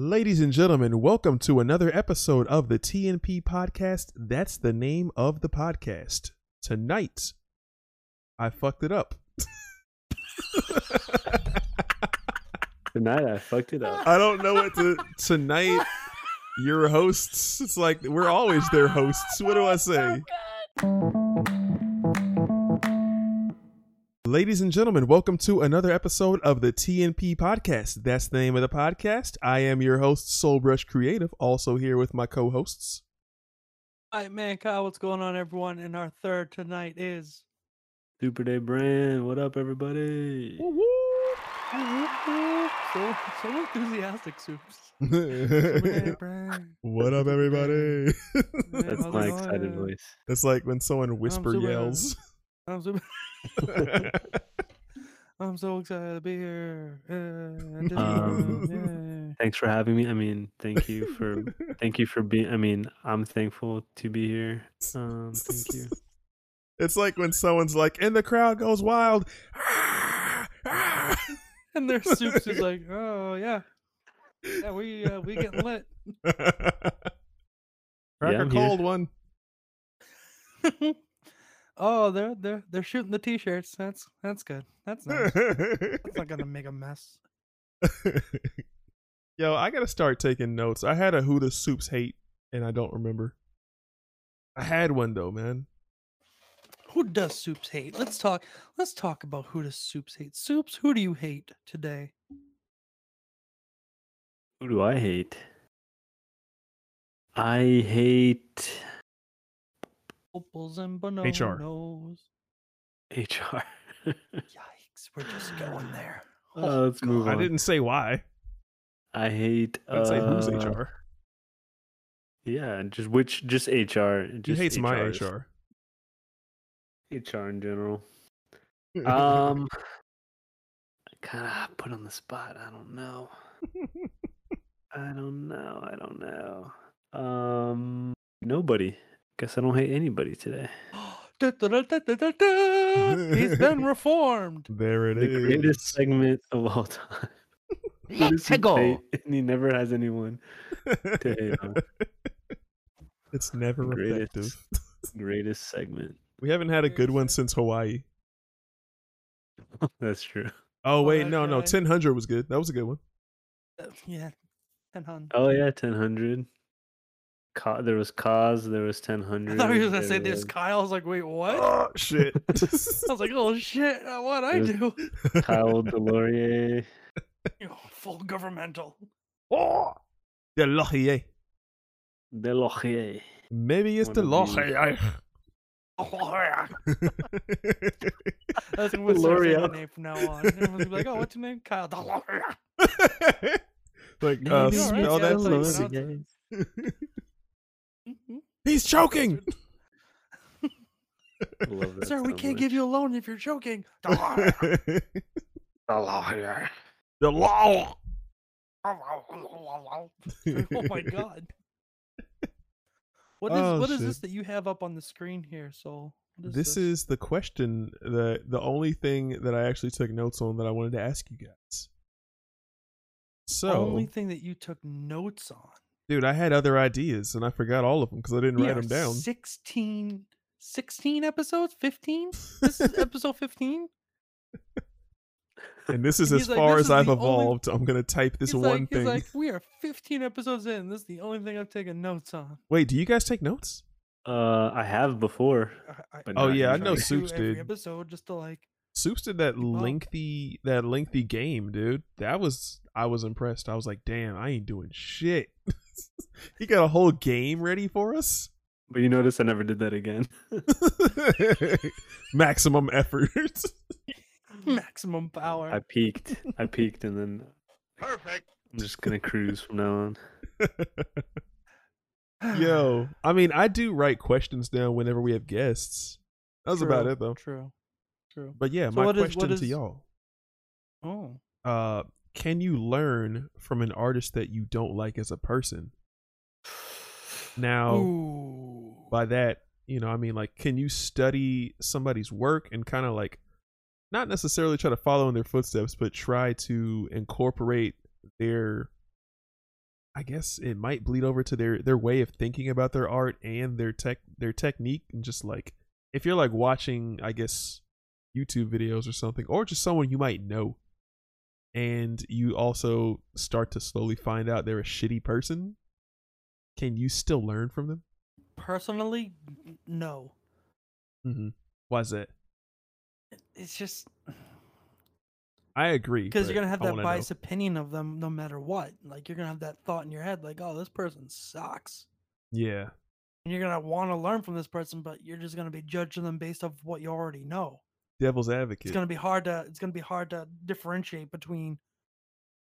Ladies and gentlemen, welcome to another episode of the TNP podcast. That's the name of the podcast. Tonight, I fucked it up. Tonight I fucked it up. I don't know what to. Tonight, your hosts. It's like we're always their hosts. What do I say? Ladies and gentlemen, welcome to another episode of the TNP podcast. That's the name of the podcast. I am your host, Soulbrush Creative, also here with my co hosts. Hypeman, Kyle. What's going on, everyone? And our third tonight is. Superday Brand. What up, everybody? So, so enthusiastic, Soups. what up, everybody? That's my excited voice. It's like when someone whisper super- yells. I'm so, excited to be here. Uh, Um, Thanks for having me. I mean, thank you for thank you for being. I mean, I'm thankful to be here. Um, thank you. It's like when someone's like, and the crowd goes wild. and their Soups is like, oh, yeah. Yeah, we uh, we getting lit. Crack Yeah, a I'm here. cold one. Oh, they're they're they're shooting the t-shirts. That's that's good. That's nice. That's not gonna make a mess. Yo, I gotta start taking notes. I had a who the soups hate, and I don't remember. I had one though, man. Who does Soups hate? Let's talk. Let's talk about who does Soups hate. Soups, who do you hate today? Who do I hate? I hate Opals and bananas. HR. HR. Yikes, we're just going there. Uh, let's move I didn't say why. I hate. I didn't say who's uh, HR. Yeah, just which just HR. He Just hates my HRs. HR. HR in general. Um, I kind of put on the spot. I don't know. I don't know. I don't know. Um, nobody. Guess I don't hate anybody today. He's been reformed. there it The is. greatest segment of all time. Who does he? And he never has anyone to hate on. it's never Greatest. effective. Greatest segment. We haven't had a good one since Hawaii. That's true. Oh wait, that no, no, ten hundred was good. That was a good one. Uh, Yeah, ten hundred. Oh yeah, ten hundred. Ca- there was cause. There was ten I thought he was gonna say this. Kyle I was like, wait, what? Oh shit! I was like, oh shit, what I There's- do? Kyle Delorier. You know, full governmental. oh, the Laurier. Delorier. Maybe it's the One of these. Laurier. Oh, yeah. That's what we'll start saying name from now on. Everyone's gonna be like, oh, what's your name? Kyle. DeLorean. like uh, Maybe it's spell that Delorier. Please. Delorier. He's choking. Love that Sir, we can't give you a loan if you're joking. DeLorean. Delorier. the law. oh my god. What is Oh, what is shit. this that you have up on the screen here? So what This is the question. the The only thing that I actually took notes on that I wanted to ask you guys. So the So, only thing that you took notes on. Dude, I had other ideas and I forgot all of them because I didn't We write them down. 16, 16 episodes? 15? This is episode 15? And this is He's as like, far as is I've the only- evolved. I'm gonna type this he's one like, thing. He's like, we are 15 episodes in. This is the only thing I've taken notes on. Wait, do you guys take notes? Uh, I have before. I, I, Oh yeah, I know front of Soups every did. episode just to like. Soups did that Keep up. lengthy that lengthy game, dude. That was I was impressed. I was like, damn, I ain't doing shit. he got a whole game ready for us. But you notice I never did that again. Maximum effort. Maximum power. I peaked. I peaked, and then perfect. I'm just gonna cruise from now on. Yo, I mean, I do write questions down whenever we have guests. That was about it though. True. True. But yeah, So my what is- question what to is- y'all: Oh. uh, Can you learn from an artist that you don't like as a person? Now, Ooh. by that, you know, I mean, like, can you study somebody's work and kind of like, not necessarily try to follow in their footsteps, but try to incorporate their I guess it might bleed over to their their way of thinking about their art and their tech their technique and just like if you're like watching I guess YouTube videos or something or just someone you might know and you also start to slowly find out they're a shitty person, can you still learn from them? Personally, no. Mm-hmm. Why's that? It's just I agree because you're gonna have that wanna know. biased opinion of them no matter what. Like you're gonna have that thought in your head, like, "Oh, this person sucks," Yeah, and you're gonna want to learn from this person, but you're just gonna be judging them based off what you already know. Devil's advocate. It's gonna be hard to it's gonna be hard to differentiate between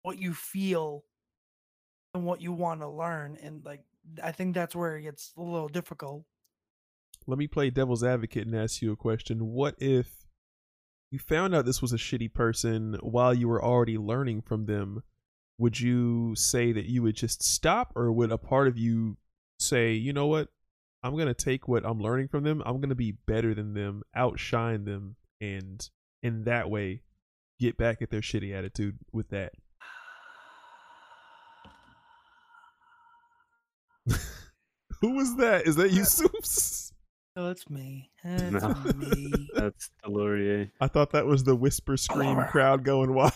what you feel and what you want to learn, and like I think that's where it gets a little difficult. let me play devil's advocate and ask you a question. What if you found out this was a shitty person while you were already learning from them? Would you say that you would just stop, or would a part of you say, you know what? I'm going to take what I'm learning from them, I'm going to be better than them, outshine them, and in that way, get back at their shitty attitude with that? Who was that? Is that you, Soups? Oh, it's me. It's No. me. That's Delorier. I thought that was the whisper scream Hello. crowd going wild.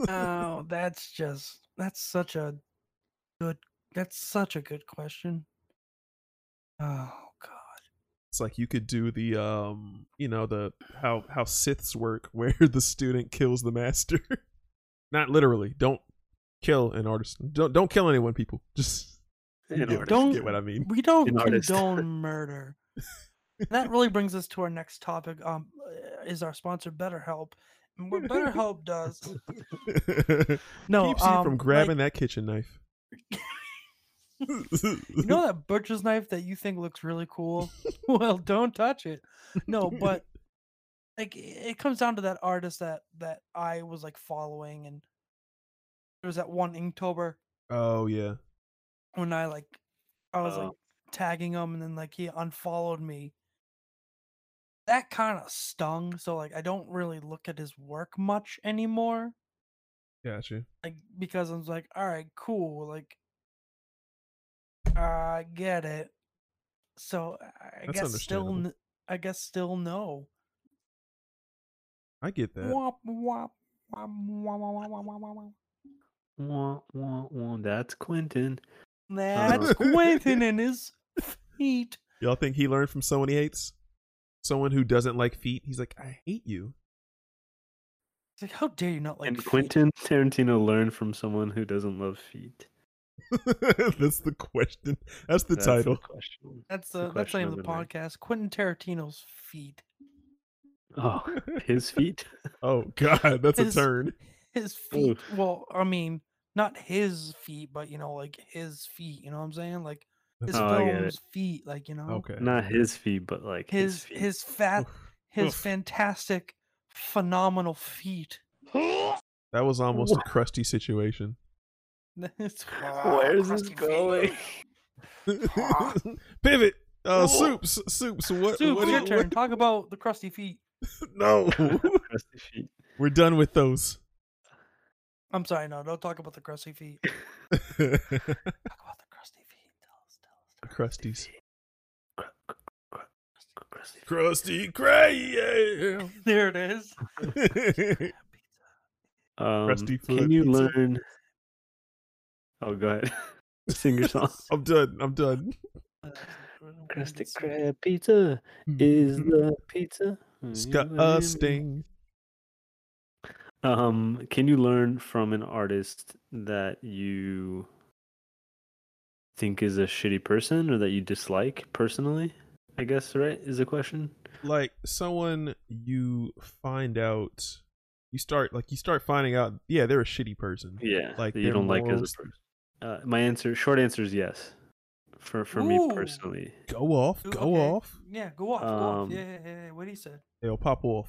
oh, that's just that's such a good that's such a good question. Oh god. It's like you could do the um you know the how how Siths work where the student kills the master. Not literally. Don't kill an artist. Don't don't kill anyone, people. Just you An get, artist. Don't- get what I mean. We don't An artist. condone murder. that really brings us to our next topic. Um, uh, is our sponsor BetterHelp? And what BetterHelp does? No, Keeps you um, from like- grabbing that kitchen knife. You know that butcher's knife that you think looks really cool? well, don't touch it. No, but like it comes down to that artist that that I was like following, and there was that one Inktober oh yeah. when I like I was like Oh. tagging him, and then like he unfollowed me. That kind of stung. So like I don't really look at his work much anymore. Gotcha. like because I was like, all right, cool, like I get it. So I That's guess still, I guess still no. I get that. Womp, womp, womp, That's Quentin. That's uh, Quentin and his feet. Y'all think he learned from someone he hates? Someone who doesn't like feet? He's like, I hate you. It's like, how dare you not like And feet? Quentin Tarantino learned from someone who doesn't love feet. That's the question. That's the That's title. question. That's the the that's the name of the the night. podcast. Quentin Tarantino's feet. Oh, his feet. Oh God, that's His- a turn. His feet. Oof. Well, I mean, not his feet, but you know, like his feet. You know what I'm saying? Like his Oh, I get it. film's feet. Like you know. Okay. Not his feet, but like his, his feet. his fat Oof. his Oof. fantastic phenomenal feet That was almost a crusty situation. It's- Where's this going? Pivot. Uh, soups, soups. What? Soup, what, your what- turn. Talk about the crusty feet. No, Crusty feet. we're done with those. I'm sorry, no, don't talk about the crusty feet. Talk about the crusty feet. Tell us, tell us. Crusties. Cr- cr- cr- cr- Crusty feet. Crusty There it is. Um, Crusty can you learn? Oh, go ahead. Sing your song. I'm done. I'm done. Uh, Krusty Krab pizza hmm. is hmm. the pizza. disgusting. Um, can you learn from an artist that you think is a shitty person or that you dislike personally? I guess right is the question. Like someone you find out, you start like you start finding out. Yeah, they're a shitty person. Yeah, Like you don't like as a person. Uh, my answer, short answer is yes. For for me personally, Go off. Go okay. off. Yeah, go off, go off. Um, Yeah, yeah, yeah, yeah. What he said. They'll pop off.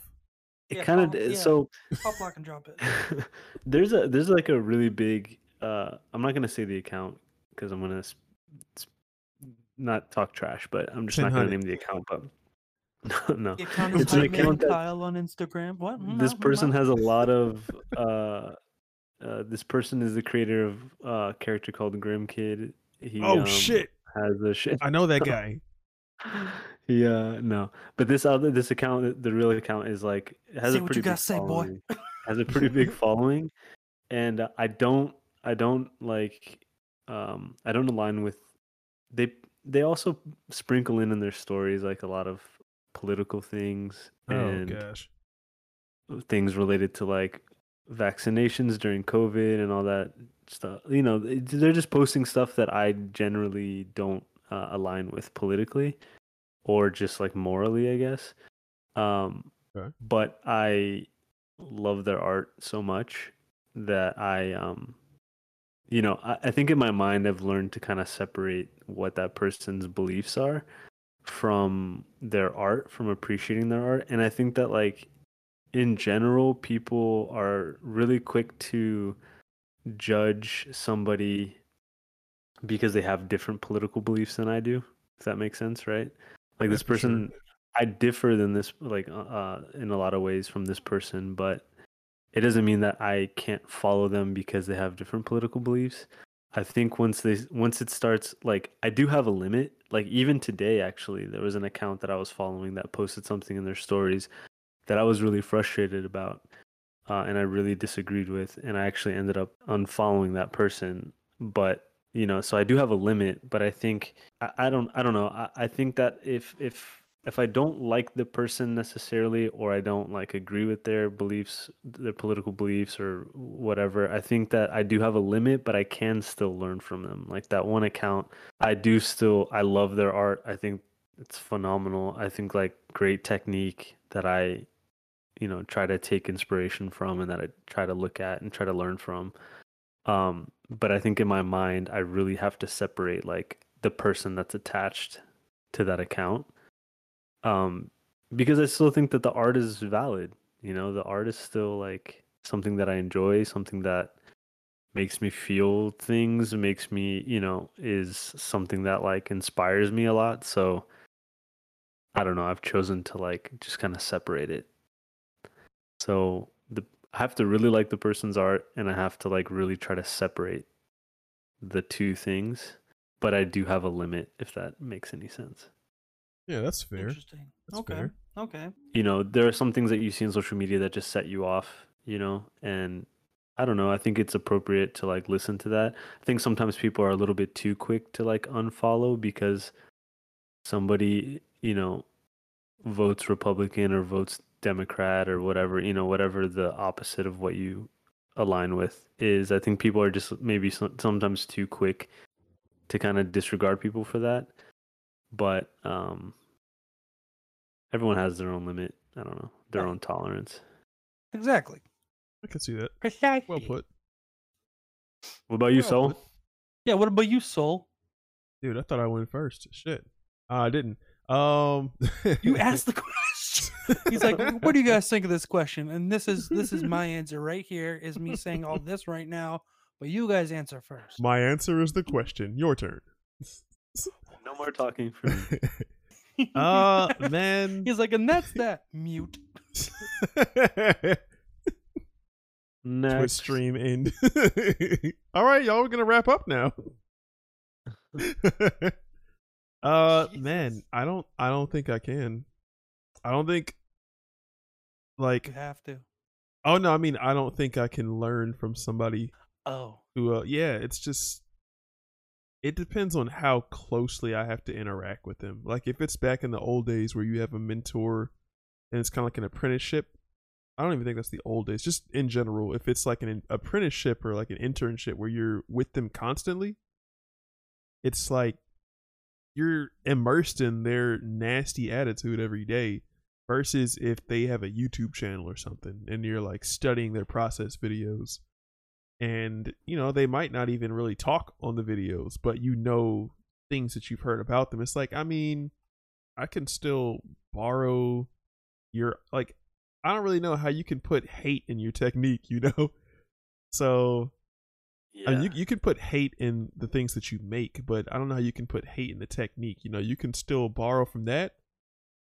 it Yeah, kind of yeah. so. Pop lock and drop it. there's a there's like a really big. Uh, I'm not gonna say the account because I'm gonna s- s- not talk trash, but I'm just not gonna name the account. But no, no. The account is It's an account that- Kyle on Instagram. What? this person no. has a lot of uh uh, this person is the creator of uh, a character called Grim Kid. He, oh um, shit! Has a shit. I know that guy. yeah, no, but this other this account, the real account, is like has Say a pretty big say, following. has a pretty big following, and uh, I don't, I don't like, um, I don't align with. They they also sprinkle in in their stories like a lot of political things Oh and gosh. things related to like vaccinations during COVID and all that stuff. You know, they- they're just posting stuff that I generally don't uh, align with politically or just like morally, I guess. Um, Okay. But I love their art so much that I, um, you know, I, I think in my mind I've learned to kind of separate what that person's beliefs are from their art, from appreciating their art. And I think that like in general, people are really quick to judge somebody because they have different political beliefs than I do. If that makes sense, right? Like this for sure. person, I differ than this, like uh, uh, in a lot of ways from this person, but it doesn't mean that I can't follow them because they have different political beliefs. I think once they once it starts like I do have a limit. Like even today actually there was an account that I was following that posted something in their stories that I was really frustrated about uh, and I really disagreed with and I actually ended up unfollowing that person. But you know, so I do have a limit, but I think I, I don't I don't know. I, I think that if if if I don't like the person necessarily or I don't like agree with their beliefs, their political beliefs or whatever, I think that I do have a limit, but I can still learn from them. Like that one account, I do still I love their art. I think it's phenomenal. I think like great technique that I you know try to take inspiration from and that I try to look at and try to learn from. Um but I think in my mind I really have to separate like the person that's attached to that account um because i still think that the art is valid you know? The art is still like something that i enjoy something that makes me feel things makes me you know is something that like inspires me a lot. So i don't know i've chosen to like just kind of separate it so the i have to really like the person's art and i have to like really try to separate the two things but i do have a limit if that makes any sense Yeah, that's fair. Interesting. That's okay. fair. Okay. you know there are some things that you see on social media that just set you off you know and i don't know i think it's appropriate to like listen to that i think sometimes people are a little bit too quick to like unfollow because somebody you know votes republican or votes democrat or whatever you know whatever the opposite of what you align with is i think people are just maybe some, sometimes too quick to kind of disregard people for that but um everyone has their own limit. I don't know their Right. own tolerance. Exactly. I can see that. Precisely. Well put, What about you, Well Soul? put. Yeah. What about you, Soul? dude. I thought I went first. Shit, uh, I didn't. Um, You asked the question. He's like, "What do you guys think of this question?" And this is this is my answer right here. Is me saying all this right now, but you guys answer first. My answer is the question. Your turn. No more talking for me. Uh, man. He's like, and that's that. Mute. Next. Twitch stream end. All right, y'all. We're gonna wrap up now. uh, man, I don't. I don't think I can. I don't think. You Like, have to. oh no, I mean, I don't think I can learn from somebody Oh, who. Uh, yeah, it's just. It depends on how closely I have to interact with them. Like, if it's back in the old days where you have a mentor, and it's kind of like an apprenticeship. I don't even think that's the old days. Just in general, if it's like an apprenticeship or like an internship where you're with them constantly, it's like you're immersed in their nasty attitude every day versus if they have a YouTube channel or something and you're like studying their process videos and you know they might not even really talk on the videos but you know things that you've heard about them it's like I mean I can still borrow your like I don't really know how you can put hate in your technique, you know? So I mean, you you can put hate in the things that you make, but I don't know how you can put hate in the technique. You know, you can still borrow from that,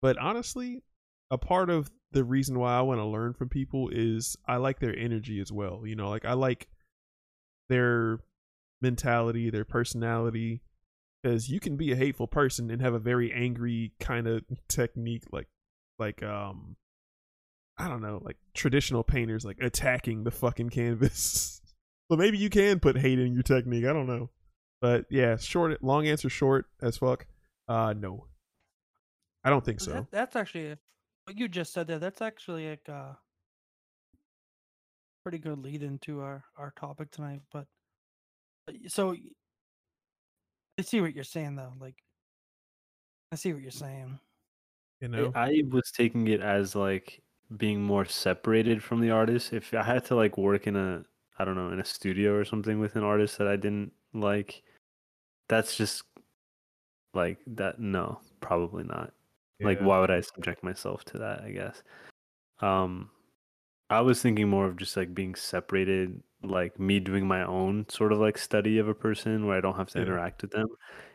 but honestly, a part of the reason why I want to learn from people is I like their energy as well. You know, like I like their mentality, their personality, because you can be a hateful person and have a very angry kind of technique, like like um, I don't know, like traditional painters like attacking the fucking canvas. but maybe you can put hate in your technique. I don't know, but yeah, short, long answer short as fuck. Uh, no, I don't think so. That, that's actually what you just said there. That's actually like a pretty good lead into our our topic tonight. But uh, but so I see what you're saying though. Like I see what you're saying. You know, I was taking it as like being more separated from the artist. If I had to like work in a I don't know in a studio or something with an artist that I didn't like, that's just like that. No, probably not. Like, why would I subject myself to that? I guess. Um, I was thinking more of just like being separated, like me doing my own sort of like study of a person where I don't have to Yeah. interact with them.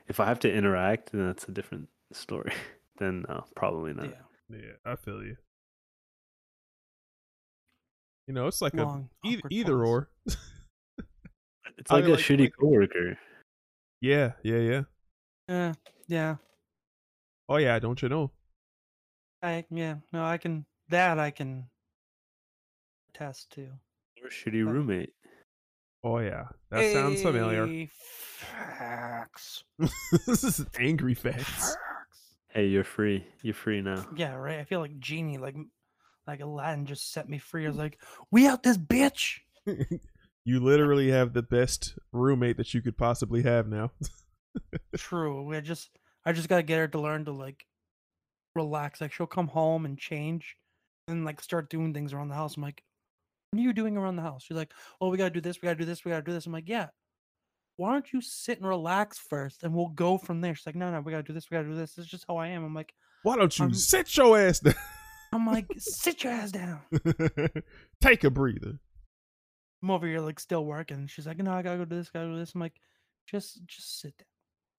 If I have to interact, then that's a different story. then no, probably not. Yeah. Yeah, I feel you. You know, it's like Long, a e- awkward either pause. or. It's I like a like- shitty like- coworker. yeah, yeah, yeah. Yeah. Yeah. Oh yeah, don't you know? I yeah. No, I can that I can test to. Or shitty roommate. Oh yeah, that sounds familiar. Facts. this is angry facts. Facts. Hey, you're free. You're free now. Yeah, right. I feel like genie, like like Aladdin, just set me free. I was like, "We out this bitch." you literally have the best roommate that you could possibly have now. True. I just I just gotta get her to learn to like relax. Like she'll come home and change, and like start doing things around the house. I'm like, "What are you doing around the house?" She's like, "Oh, we gotta do this. We gotta do this. We gotta do this." I'm like, "Yeah." Why don't you sit and relax first, and we'll go from there? She's like, "No, no, we gotta do this. We gotta do this. This is just how I am." I'm like, Why don't you I'm- sit your ass down? I'm like, sit your ass down. Take a breather. I'm over here like still working. She's like, no, I gotta go do this, gotta do this. I'm like, just just sit down.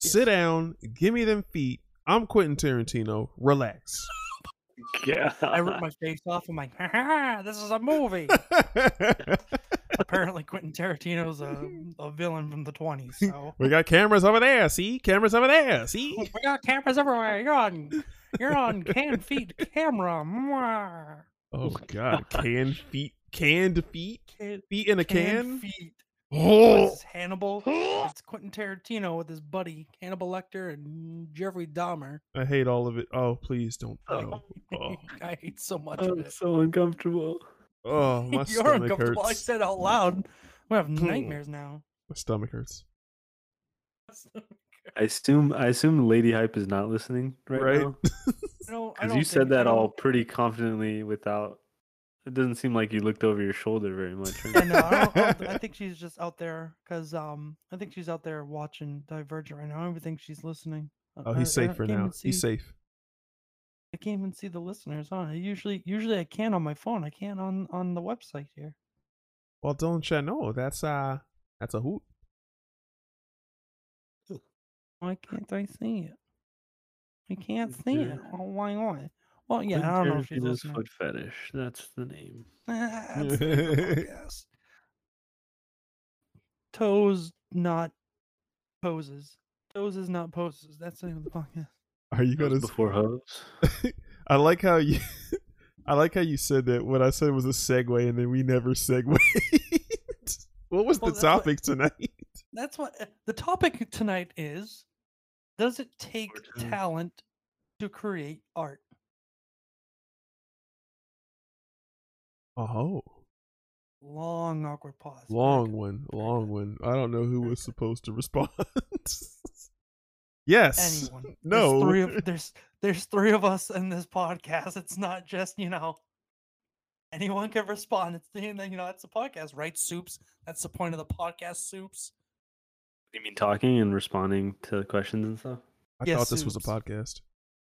Yes. Sit down. Give me them feet. I'm Quentin Tarantino. Relax. Yeah. I ripped my face off. I'm like, ha, ha, this is a movie. Apparently, Quentin Tarantino's a, a villain from the 20s. So we got cameras over there. See, cameras over there. See. we got cameras everywhere. You're on, you're on canned feet camera. Mwah. Oh God, canned feet. Canned feet. Can- Feet in a canned can. feet. Oh. This is Hannibal. It's Quentin Tarantino with his buddy Hannibal Lecter and Jeffrey Dahmer. I hate all of it. Oh, please don't. Oh. Oh, oh, I hate so much I'm it. so uncomfortable. oh my You're stomach uncomfortable. I said out loud. I have nightmares now. My stomach hurts. I assume I assume Lady Hype is not listening right, Right? now. No, I Because don't you said that all pretty confidently without. It doesn't seem like you looked over your shoulder very much. right? Yeah, no, I, don't, I, don't, I think she's just out there because um, I think she's out there watching Divergent right now. I don't even think she's listening. Uh, Oh, I- he's I safe don't- for can't now. even He's see- safe. I can't even see the listeners on. I usually, usually I can on my phone. I can't on on the website here. Well, don't you know? That's uh, that's a hoot. Why can't I see it? I can't see it. Oh, why not? Well, yeah, Quentin I don't know if she's Tarantino's listening. foot fetish. That's the name. Ah, that's the name of the podcast. Toes, not poses. Toes is not poses. That's the name of the podcast. Are you That gonna? before hose. I like how you. I like how you said that. What I said was a segue, and then we never segued. what was Well, the that's what- topic tonight? That's what uh, the topic tonight is. Does it take talent to create art? Oh, Long awkward pause. Long good. one, long one. I don't know who was supposed to respond. yes. Anyone? No. There's three of there's there's three of us in this podcast. It's not just you know. Anyone can respond. It's the you know it's a podcast, right? Soups. That's the point of the podcast. Soups. You mean talking and responding to questions and stuff? I Yes, thought this was a podcast.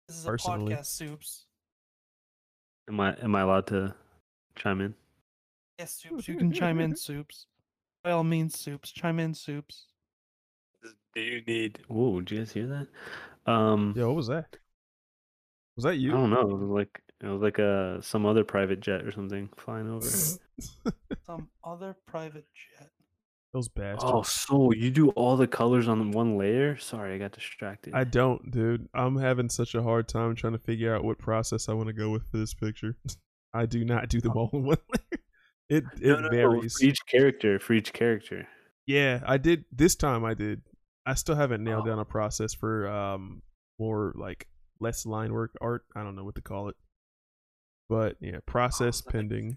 This is Personally. a podcast. Soups. Am I am I allowed to chime in? Yes, soups. You can chime in, soups. By all means, soups. Chime in, soups. Do you need? Whoa! Did you guys hear that? Um, Yo, what was that? Was that you? I you? don't know. Like It was like a some other private jet or something flying over. Some other private jet. Those bastards. oh, so you do all the colors on one layer? Sorry, I got distracted. I don't, dude. I'm having such a hard time trying to figure out what process I want to go with for this picture. I do not do them all in one layer. It it No, no, varies. for each character. For each character. Yeah, I did this time. I did. I still haven't nailed Oh. down a process for um more like less line work art. I don't know what to call it, but yeah, process Oh, pending.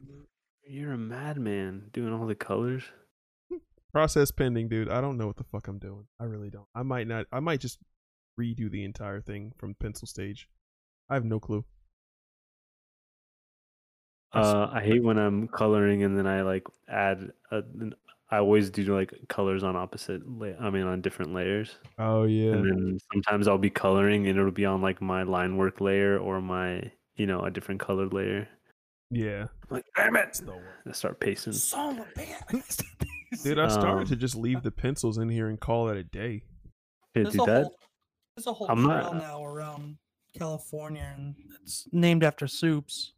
You're a madman doing all the colors. Process pending, dude. I don't know what the fuck I'm doing. I really don't. I might not. I might just redo the entire thing from pencil stage. I have no clue. I s- Uh, I hate when I'm coloring and then I like add. A, an- I always do like colors on opposite. La- I mean, on different layers. Oh yeah. And then sometimes I'll be coloring and it'll be on like my line work layer or my, you know, a different colored layer. Yeah. I'm like, damn it! It's the. I start pacing. Son of. Dude, I started Um, to just leave the pencils in here and call it a day. Can't There's do a that. whole there's a whole I'm trail not- now around California, and it's named after soups.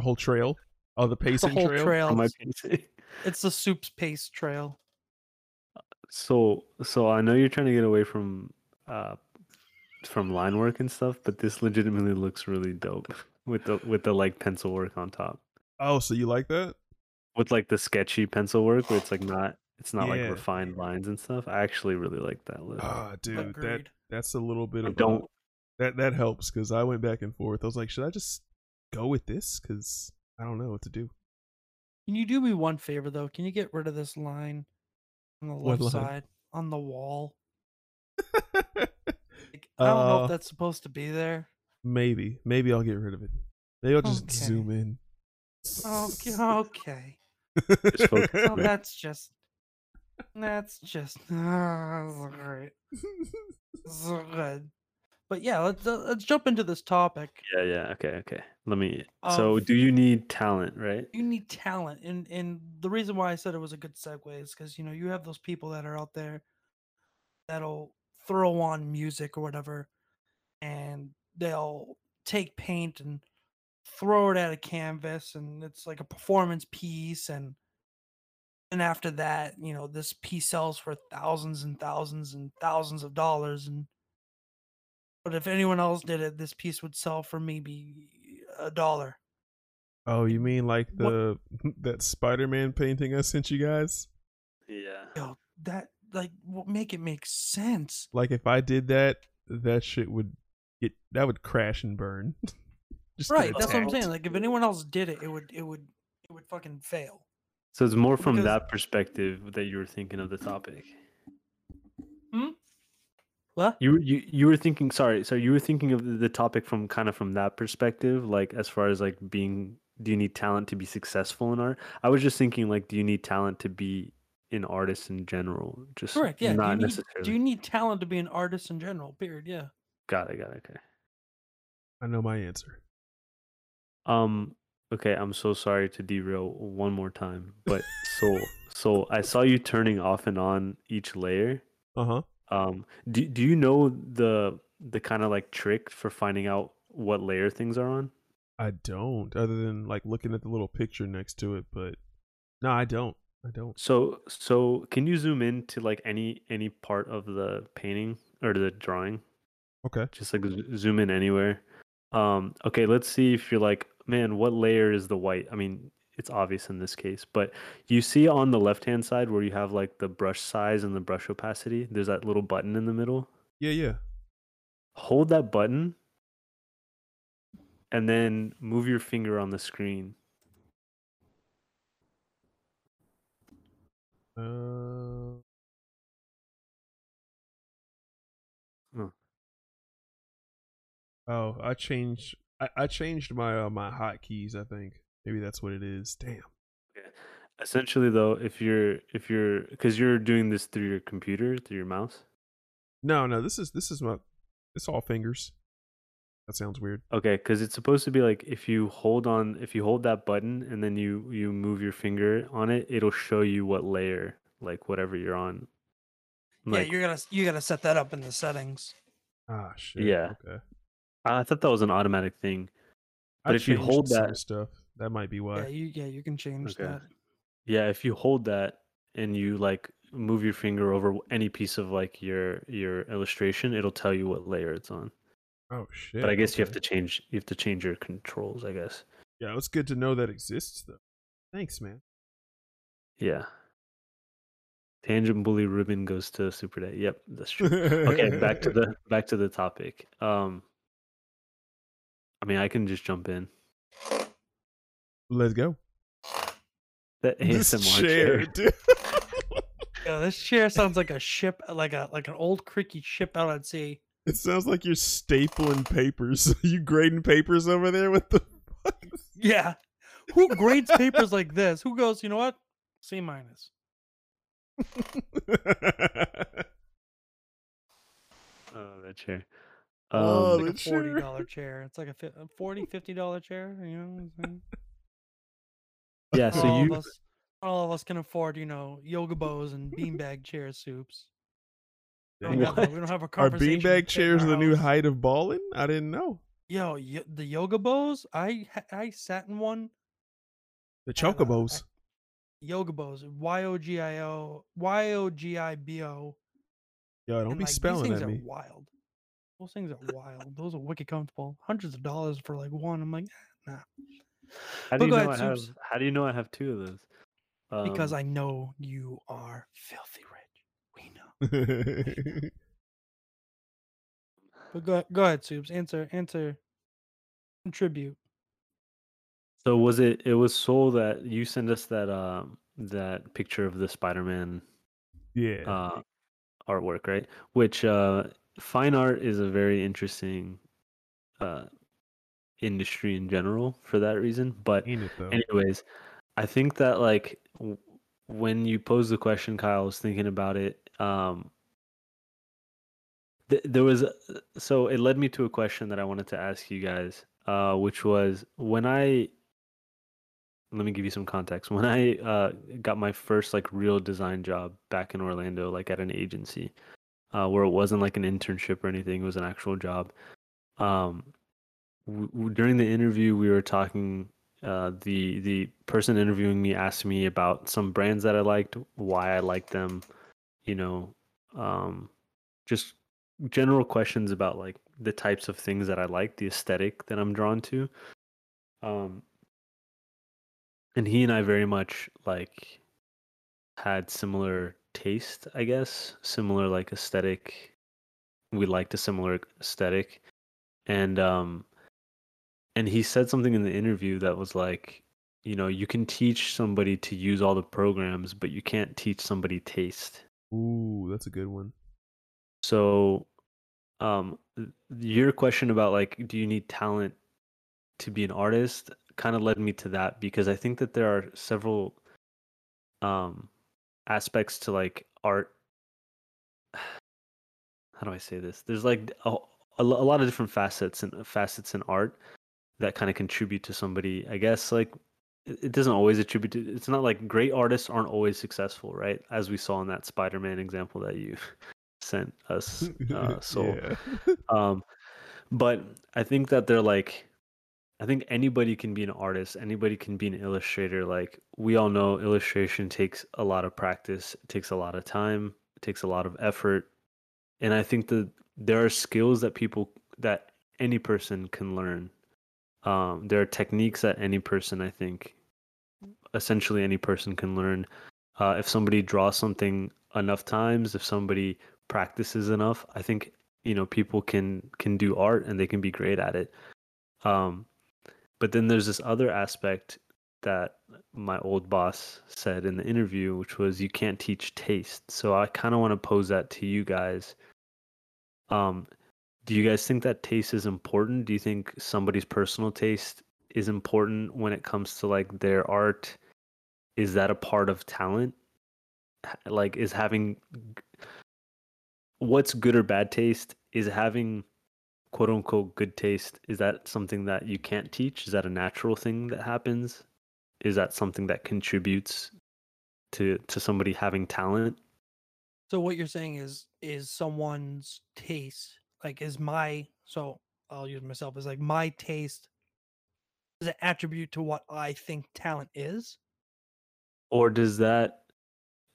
The whole trail. Oh, the The pacing whole trail. trail. my it's- It's the soups pace trail. So, so I know you're trying to get away from, uh, from line work and stuff, but this legitimately looks really dope with the with the like pencil work on top. Oh, so you like that? with like the sketchy pencil work where it's like not it's not Yeah. like refined lines and stuff. I actually really like that look. Ah, dude, that that's a little bit I of don't a, that that helps because I went back and forth. I was like, should I just go with this? Because I don't know what to do. Can you do me one favor though? Can you get rid of this line on the What left line? side on the wall? Like, I don't know Uh, if that's supposed to be there. maybe, maybe I'll get rid of it. Maybe I'll just Okay. zoom in. Okay, okay. Just So that's just that's just ah, so great, so good. But yeah, let's uh, let's jump into this topic. Yeah, yeah. Okay, okay. Let me. so, do you need talent, right? you need talent and and the reason why i said it was a good segue is because you know you have those people that are out there that'll throw on music or whatever and they'll take paint and throw it at a canvas and it's like a performance piece and and after that you know this piece sells for thousands and thousands and thousands of dollars and but if anyone else did it this piece would sell for maybe a dollar oh, you mean like What- the that Spider-Man painting I sent you guys? Yeah. yo, that like make it make sense. Like if I did that, that shit would get that would crash and burn. Just Right, that's what I'm saying. Like if anyone else did it, it would it would it would fucking fail. So it's more from Because- that perspective that you were thinking of the topic. What? You were- you you were thinking. Sorry, so You were thinking of the- the topic from kind of from that perspective, like as far as like being. Do you need talent to be successful in art? I was just thinking like, do you need talent to be an artist in general? Just Correct. Yeah. Do not you, need, do you need talent to be an artist in general? Period. Yeah. Got it. Got it. Okay. I know my answer. Um. Okay. I'm so sorry to derail one more time, but so so I saw you turning off and on each layer. Uh huh. Um. Do Do you know the the kind of like trick for finding out what layer things are on? I don't, other than like looking at the little picture next to it. But no, I don't. I don't. So so can you zoom in to like any any part of the painting or the drawing? Okay. Just like zoom in anywhere. Um okay, let's see if you're like, man, what layer is the white? I mean, it's obvious in this case, but you see on the left-hand side where you have like the brush size and the brush opacity, there's that little button in the middle. Yeah, yeah. Hold that button and then move your finger on the screen. Uh, Huh. oh, I changed. I, I changed my uh, my hotkeys. I think maybe that's what it is. Damn. Okay. Essentially though, if you're if you're cuz you're doing this through your computer, through your mouse. No, no. This is this is my. It's all fingers. That sounds weird. Okay, because it's supposed to be like if you hold on, if you hold that button and then you you move your finger on it, it'll show you what layer, like whatever you're on. Like, yeah, you're gonna you gotta set that up in the settings. Ah, shit. Yeah. Okay. I thought that was an automatic thing. But I if you hold that- stuff, that might be why. Yeah, you yeah you can change Okay. that. Yeah, if you hold that and you like move your finger over any piece of like your your illustration, it'll tell you what layer it's on. oh shit! but I guess you have to change you have to change your controls, I guess. Yeah, it's good to know that exists though. Thanks, man. Yeah. Tangent bully ribbon goes to Super Day. Yep, that's true. okay, back to the back to the topic. Um I mean I can just jump in. Let's go. That This ASMR chair, chair. dude. Yeah, this chair sounds like a ship, like a like an old creaky ship out at sea. It sounds like you're stapling papers. you grading papers over there with the? Yeah, who grades papers like this? Who goes? You know what? C minus. Oh, that chair. Oh, Um, the It's like a forty chair. dollar chair. It's like a, fi- a 40 50 dollar chair. You know, what I'm saying? Yeah, so all you of us, all of us can afford, you know, Yogibos and beanbag chair soups. We don't, have a, we don't have a Are conversation. beanbag chairs the new house. height of balling? I didn't know. Yo, y- the Yogibos. I ha- I sat in one. The chocobos. Yogibos. Y o g i o y o g i b o. Yo, don't and, be like, these spelling things at are me. wild. Those things are wild. Those are wicked comfortable. Hundreds of dollars for like one. I'm like, nah. How but do you know ahead, I have Soups. how do you know I have two of those? Because Um, I know you are filthy rich. We know. But go go ahead, Soups. Answer answer. Contribute. So was it? It was Soul that you sent us that um that picture of the Spider-Man yeah. uh, artwork, right? Which uh, fine art is a very interesting uh, industry in general for that reason. But Ain't it though? anyways, I think that like w- when you pose the question, Kyle was thinking about it. Um, th- there was a- so it led me to a question that I wanted to ask you guys, uh, which was when I let me give you some context. When I uh, got my first like real design job back in Orlando, like at an agency, uh, where it wasn't like an internship or anything, it was an actual job. Um, w- during the interview, we were talking. Uh, the the person interviewing me asked me about some brands that I liked, why I liked them, you know, um, just general questions about like the types of things that I like, the aesthetic that I'm drawn to. Um, and he and I very much like had similar taste, I guess, similar like aesthetic. We liked a similar aesthetic, and um, and he said something in the interview that was like, you know, you can teach somebody to use all the programs, but you can't teach somebody taste. Ooh, that's a good one. So, um, your question about like, do you need talent to be an artist, kind of led me to that because I think that there are several um aspects to like art. How do I say this? There's like a, a a lot of different facets and facets in art that kind of contribute to somebody. I guess like it doesn't always attribute to. It's not like great artists aren't always successful, right? As we saw in that Spider-Man example that you sent us. Uh, so yeah. um but i think that they're like i think anybody can be an artist anybody can be an illustrator like we all know illustration takes a lot of practice it takes a lot of time it takes a lot of effort and i think that there are skills that people that any person can learn um there are techniques that any person i think essentially any person can learn. Uh, if somebody draws something enough times if somebody practices enough i think you know people can can do art and they can be great at it. Um but then there's this other aspect that my old boss said in the interview which was you can't teach taste. So i kind of want to pose that to you guys. Um do you guys think that taste is important? Do you think somebody's personal taste is important when it comes to like their art? Is that a part of talent? Like is having what's good or bad taste is having quote unquote good taste is that something that you can't teach? Is that a natural thing that happens? Is that something that contributes to to somebody having talent? So what you're saying is is someone's taste like is my so I'll use myself as like my taste is an attribute to what I think talent is? Or does that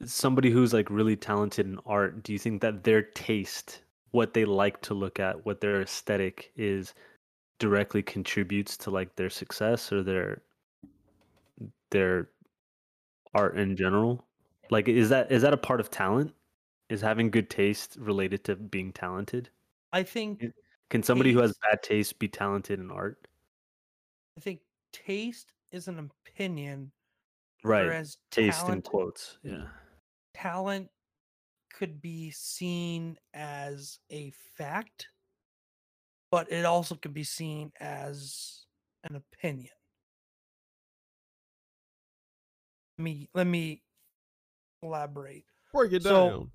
somebody who's like really talented in art, do you think that their taste, what they like to look at, what their aesthetic is directly contributes to like their success or their their art in general? Like is that is that a part of talent? Is having good taste related to being talented? I think Can somebody who has bad taste be talented in art? I think taste is an opinion, Right. whereas Taste in talent quotes. Yeah. talent could be seen as a fact, but it also could be seen as an opinion. Let me let me elaborate. Break it So- down.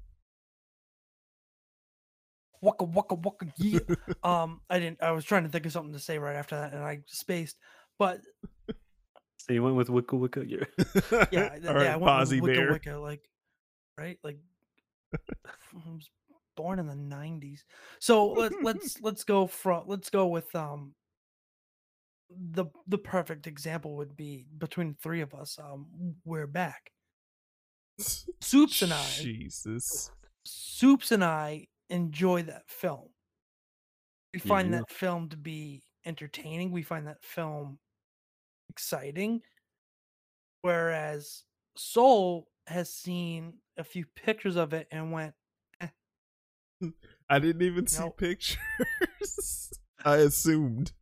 Waka waka waka yeah. um, I didn't. I was trying to think of something to say right after that, and I spaced. But So you went with Wicca Wicca. Yeah. yeah, All right, yeah, I went with Fozzie Wicca Bear. Wicca, like, right, like, I was born in the '90s. So let, let's let's go from let's go with um the the perfect example would be between the three of us. Um, we're back. Soups and I, Jesus. Soups and I enjoy that film. We find do? that film to be entertaining. We find that film exciting. Whereas Soul has seen a few pictures of it and went, eh, I didn't even see pictures. I assumed.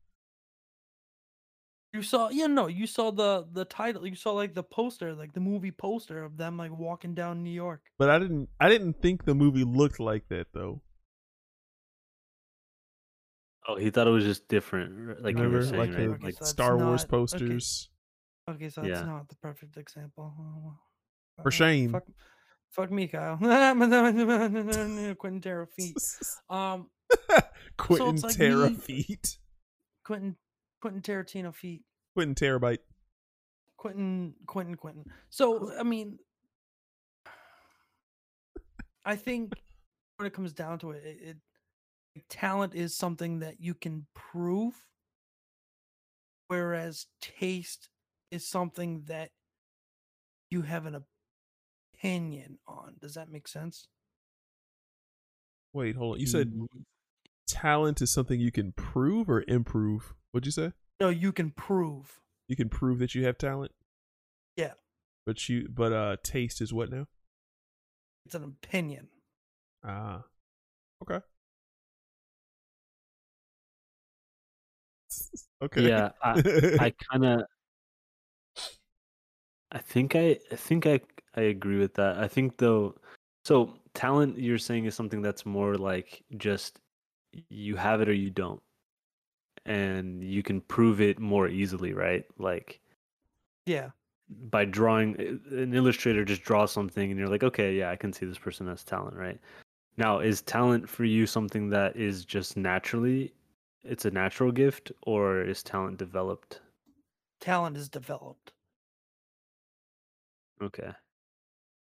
You saw, yeah, no, you saw the the title, you saw like the poster, like the movie poster of them like walking down New York. But I didn't I didn't think the movie looked like that though. Oh, he thought it was just different, like you were Remember? saying, like right? the Okay, Like so Star Wars not- okay. posters. Okay, so that's Yeah. not the perfect example. Oh. For Uh, shame. Fuck, fuck me, Kyle. Quentin Tarot feet. Um, Quentin it's like Terra feet. Quentin Quentin Tarantino feet. Quentin Terabyte. Quentin, Quentin, Quentin. So, I mean, I think when it comes down to it, it, it talent is something that you can prove, whereas taste is something that you have an opinion on. Does that make sense? Wait, hold on. You said Mm, talent is something you can prove or improve. What'd you say? No, you can prove. You can prove that you have talent? Yeah. But you but uh taste is what now? It's an opinion. Ah. Okay. okay. Yeah, I, I kind of, I think I, I think I, I agree with that. I think though, so talent you're saying is something that's more like just you have it or you don't, and you can prove it more easily, right? Like Yeah. by drawing, uh, an illustrator just draws something, and you're like, okay, yeah, I can see this person has talent, right? Now, is talent for you something that is just naturally, it's a natural gift, or is talent developed? Talent is developed. Okay.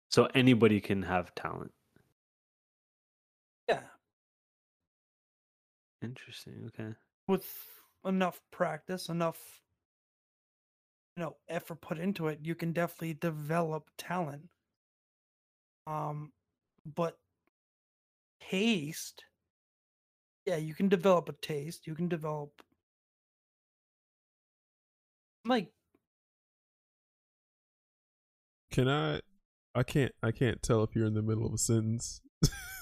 So anybody can have talent. Yeah. Interesting. Okay. With enough practice, enough you know effort put into it, you can definitely develop talent. Um, but taste, yeah, you can develop a taste. You can develop like Can I I can't I can't tell if you're in the middle of a sentence.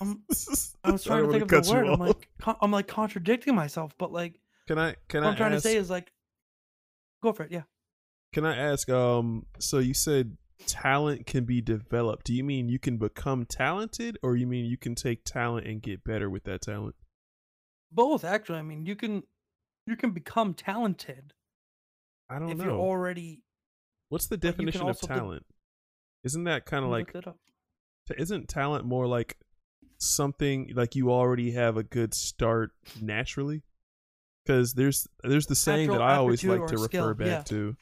Um, I was trying don't to think of the word. I'm like con- I'm like contradicting myself, but like Can I can what I I'm trying ask, to say is like go for it. Yeah. Can I ask? Um, so you said talent can be developed. Do you mean you can become talented, or you mean you can take talent and get better with that talent? Both actually. I mean, you can you can become talented I don't know. if know. you're already What's the but you can definition of also de- talent? Isn't that kind of like? look that up. t- Isn't talent more like something like you already have a good start naturally? Because there's there's the saying that I always like to or refer skill, back yeah. to.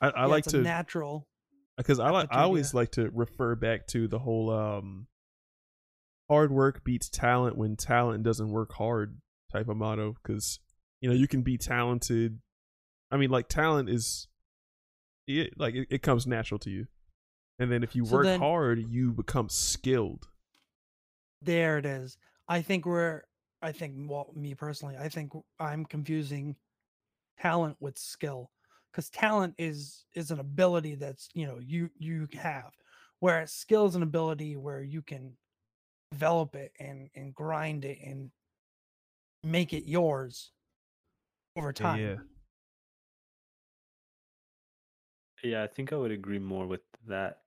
I, I Yeah, like to natural. because I like I always yeah. like to refer back to the whole um hard work beats talent when talent doesn't work hard type of motto because you know you can be talented I mean, like talent is, it, like it, it comes natural to you, and then if you So work then- hard, you become skilled. There it is. I think we're. I think. Well, me personally, I think I'm confusing talent with skill, because talent is is an ability that's you know you you have, whereas skill is an ability where you can develop it and and grind it and make it yours over time. yeah. Yeah, I think I would agree more with that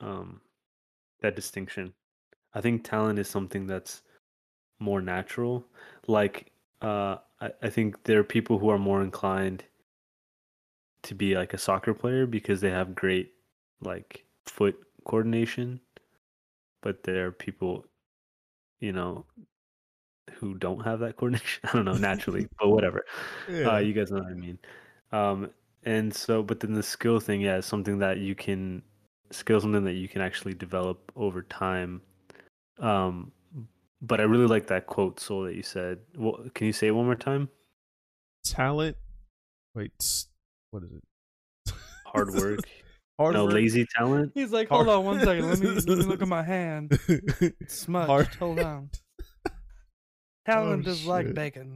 um that distinction. I think talent is something that's more natural. Like uh I, I think there are people who are more inclined to be like a soccer player because they have great like foot coordination. But there are people, you know, who don't have that coordination. I don't know, naturally, but whatever. Yeah. Uh, you guys know what I mean. Um, and so, but then the skill thing, yeah, is something that you can skill something that you can actually develop over time. Um, but I really like that quote, Soul, that you said. Well, can you say it one more time? talent. Wait, what is it? Hard work. Hard no, work. lazy talent. He's like, Hard- hold on one second. Let me let me look at my hand. It's smudged. Hard- Hold on. Talent Oh, is like bacon.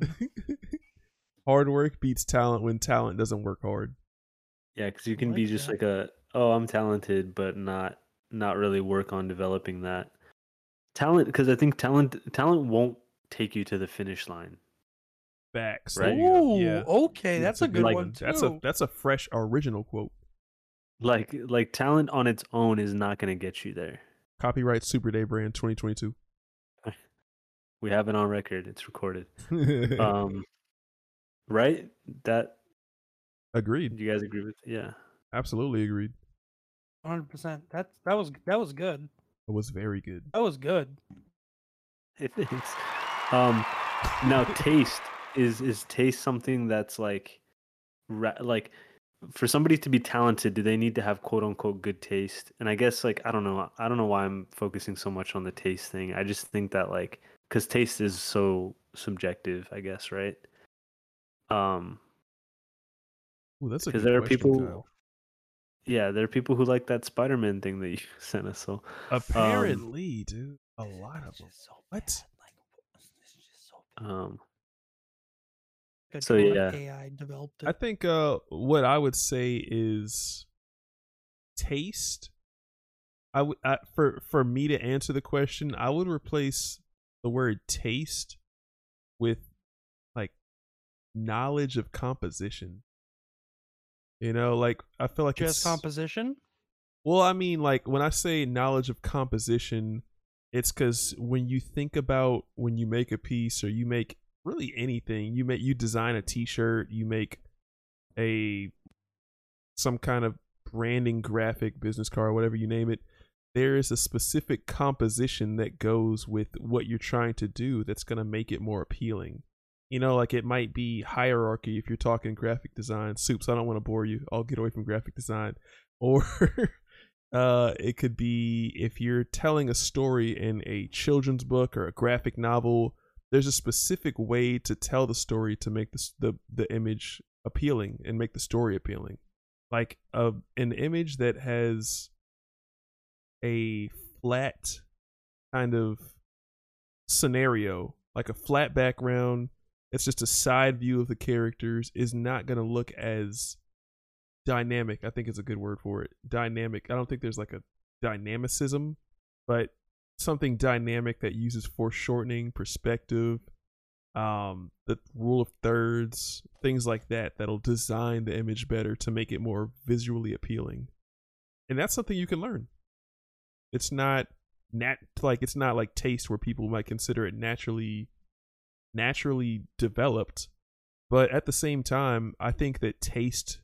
hard work beats talent when talent doesn't work hard. Yeah, because you can like be just that. like a, oh, I'm talented, but not not really work on developing that talent. Because I think talent talent won't take you to the finish line. Facts. Right. There you go. Ooh, Yeah. okay, Yeah, that's it's a good like- one too. That's a that's a fresh original quote. Like like talent on its own is not going to get you there. Copyright Superday brand 2022. We have it on record. It's recorded. Um, right? That agreed. Do you guys agree with? Yeah. Absolutely agreed. 100. percent That's that was that was good. It was very good. That was good. It is. Um, now taste is is taste something that's like, ra- like, for somebody to be talented, do they need to have quote unquote good taste? And I guess like I don't know. I don't know why I'm focusing so much on the taste thing. I just think that like because taste is so subjective. I guess right. Um, Ooh, that's a 'Cause good there are question, people- Kyle. Yeah, there are people who like that Spider-Man thing that you sent us. So Apparently, dude, a lot of them. so What? bad, Like, it's just so bad. um, Good so, yeah. AI developed It. I think uh, what I would say is taste. I would I, for for me to answer the question, I would replace the word taste with like knowledge of composition. You know, like I feel like Just it's composition. Well, I mean, like when I say knowledge of composition, it's because when you think about when you make a piece or you make really anything, you make you design a T-shirt, you make a some kind of branding graphic, business card, whatever you name it. There is a specific composition that goes with what you're trying to do that's going to make it more appealing. You know, like it might be hierarchy if you're talking graphic design. Soups, I don't want to bore you. I'll get away from graphic design. Or uh it could be if you're telling a story in a children's book or a graphic novel, there's a specific way to tell the story to make the the, the image appealing and make the story appealing. Like a an image that has a flat kind of scenario, like a flat background, it's just a side view of the characters is not going to look as dynamic. I think is a good word for it. Dynamic. I don't think there's like a dynamicism, but something dynamic that uses foreshortening, perspective, um, the rule of thirds, things like that that'll design the image better to make it more visually appealing. And that's something you can learn. It's not nat like it's not like taste where people might consider it naturally naturally developed, but at the same time, I think that taste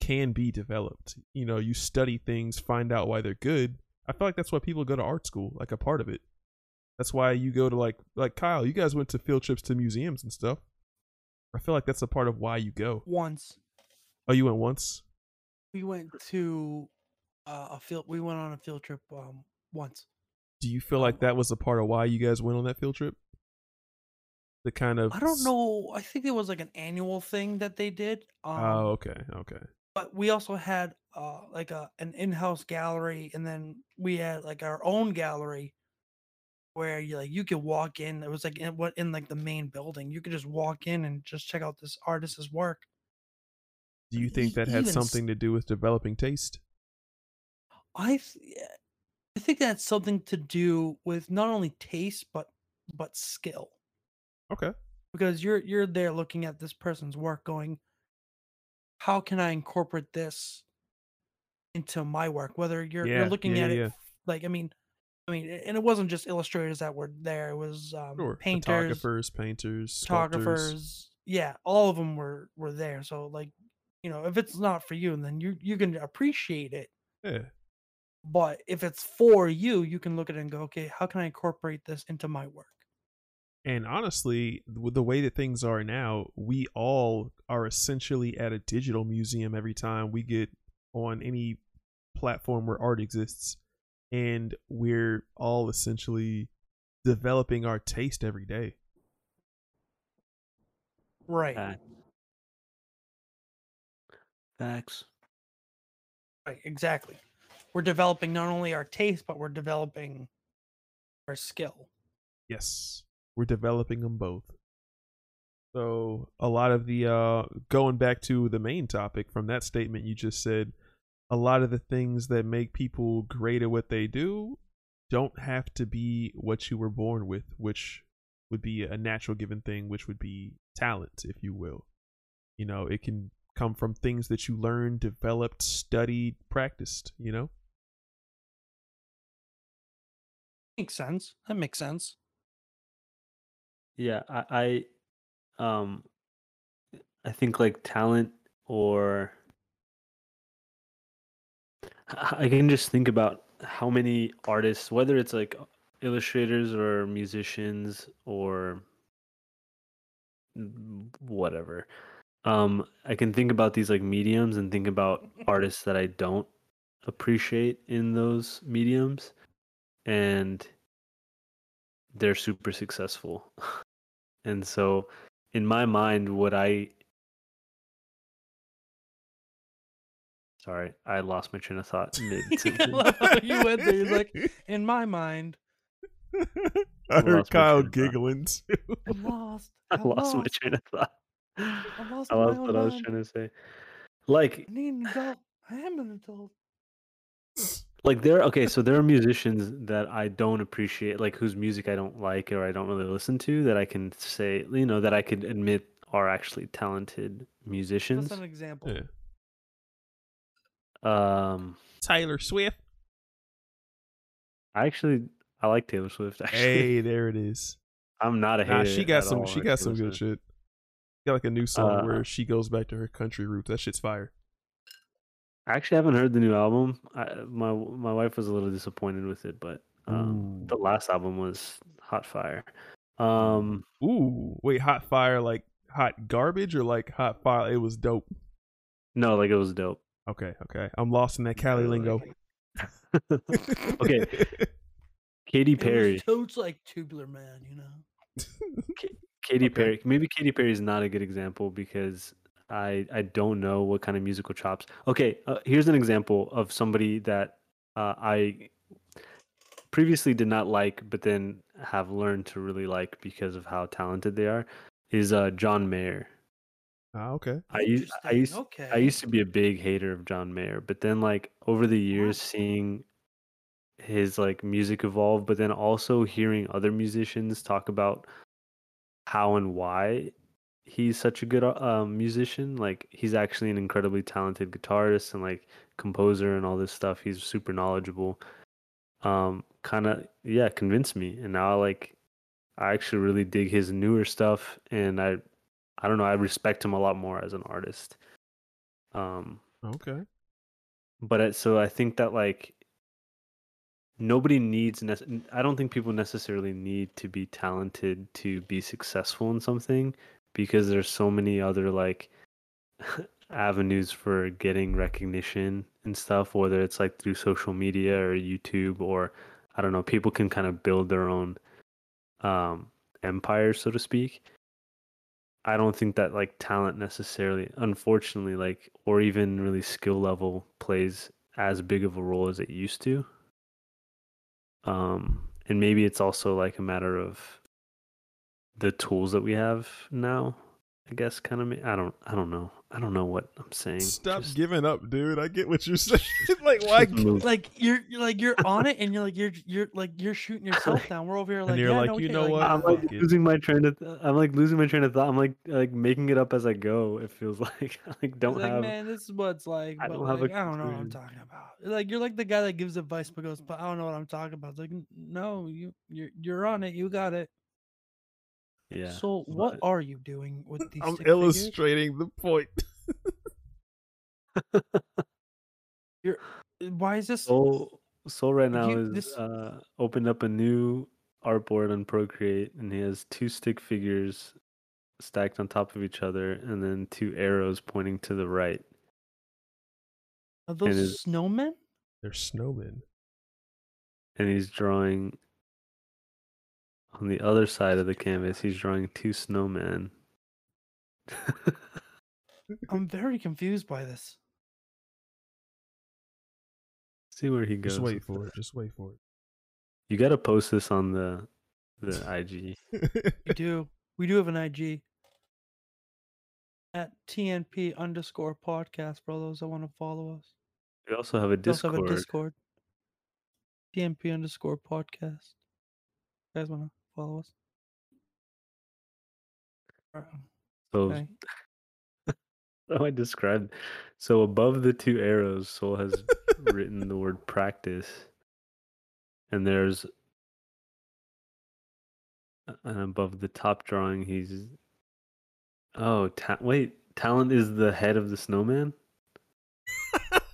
can be developed. You know, you study things, find out why they're good. I feel like that's why people go to art school, like a part of it. That's why you go to like like Kyle, you guys went to field trips to museums and stuff. I feel like that's a part of why you go. Once Oh, you went once? we went to uh, a field. We went on a field trip um, once. Do you feel like Um, that was a part of why you guys went on that field trip? The kind of I don't know. I think it was like an annual thing that they did. Um, Oh, okay, okay. but we also had uh like a an in-house gallery and then we had like our own gallery where you like you could walk in it was like in what in like the main building you could just walk in and just check out this artist's work Do you think that had even something to do with developing taste? i th- i think that's something to do with not only taste but but skill Okay. because you're you're there looking at this person's work going how can i incorporate this into my work whether you're Yeah, you're looking yeah, at yeah, it yeah. like i mean i mean and it wasn't just illustrators that were there it was um, Sure. painters Photographers, painters, sculptors. photographers yeah all of them were were there so like you know if it's not for you and then you you can appreciate it Yeah. but if it's for you you can look at it and go okay how can i incorporate this into my work And honestly, with the way that things are now, we all are essentially at a digital museum every time we get on any platform where art exists. And we're all essentially developing our taste every day. right Facts. Facts. right exactly we're developing not only our taste but we're developing our skill Yes, we're developing them both. So a lot of the uh going back to the main topic from that statement you just said, a lot of the things that make people great at what they do don't have to be what you were born with, which would be a natural given thing, which would be talent, if you will. You know, it can come from things that you learned, developed, studied, practiced, you know? makes sense that makes sense Yeah, I, I um I think like talent or I can just think about how many artists, whether it's like illustrators or musicians or whatever. Um, I can think about these like mediums and think about artists that I don't appreciate in those mediums, and they're super successful. and so, in my mind, what I sorry, I lost my train of thought mid I sentence. love how you went there. He's like, in my mind, I lost my heard Kyle train of thought. giggling too. I'm lost. I I'm lost my train of thought. I'm lost I lost own what I was mind. trying to say. Like, I need an adult. I am an adult. Like there. Okay, so there are musicians that I don't appreciate, like whose music I don't like or I don't really listen to. That I can say, you know, that I could admit are actually talented musicians. That's an example. Yeah. Um, Taylor Swift. I actually I like Taylor Swift. Actually, Hey, there it is. I'm not a hater. Nah, she got at some. She on got some good Swift. shit. Got like a new song Uh, where she goes back to her country roots. That shit's fire. I actually haven't heard the new album. I, my my wife was a little disappointed with it, but um, the last album was hot fire. Um, Ooh, wait, hot fire like hot garbage or like hot fire? It was dope. no, like it was dope. Okay, okay. I'm lost in that Cali lingo. okay, Katy It was Perry. totes like tubular man, you know. Katy Okay. Perry. Maybe Katy Perry is not a good example because I I don't know what kind of musical chops. Okay, uh, here's an example of somebody that uh, I previously did not like, but then have learned to really like because of how talented they are. Is uh, John Mayer. Ah, okay. I used I used okay. I used to be a big hater of John Mayer, but then like over the years seeing his like music evolve, but then also hearing other musicians talk about how and why he's such a good uh, um, musician. Like he's actually an incredibly talented guitarist and like composer and all this stuff. He's super knowledgeable. Um, kind of yeah, convinced me, and now like I actually really dig his newer stuff, and I I don't know, I respect him a lot more as an artist. Um, Okay. but it, so I think that like nobody needs I don't think people necessarily need to be talented to be successful in something because there's so many other like avenues for getting recognition and stuff whether it's like through social media or YouTube or I don't know people can kind of build their own um empire so to speak I don't think that like talent necessarily, unfortunately, like or even really skill level plays as big of a role as it used to. Um, and maybe it's also like a matter of the tools that we have now. I guess kind of. I don't. I don't know. I don't know what I'm saying. Stop Just- giving up, dude. I get what you're saying. like, why? Like you're, you're like you're on it, and you're like you're you're like you're shooting yourself down. We're over here like you're yeah, like, no, you okay," know what? I'm like losing my train of. Th- I'm like losing my train of thought. I'm like like making it up as I go. It feels like I like don't like, have. man, this is what it's like. I don't have a like, I don't know what I'm talking about. Like you're like the guy that gives advice but goes, but I don't know what I'm talking about. It's like, no, you you're you're on it. You got it. Yeah. so what but- are you doing with these? I'm stick figures? illustrating the point. Your why is this? Soul Soul right now you- is this- uh opened up a new artboard on Procreate and he has two stick figures stacked on top of each other and then two arrows pointing to the right. Are those is- snowmen? They're snowmen. And he's drawing on the other side of the canvas, he's drawing two snowmen. I'm very confused by this. See where he goes. Just wait for it. Just wait for it. You got to post this on the the IG. We do. We do have an IG at TNP underscore podcast for those that want to follow us. We also have a We also Discord. have a Discord. TNP underscore podcast. You guys want to follow us? So Okay. how I described. So above the two arrows, Soul has written the word practice, and there's and above the top drawing, he's oh ta- wait, talent is the head of the snowman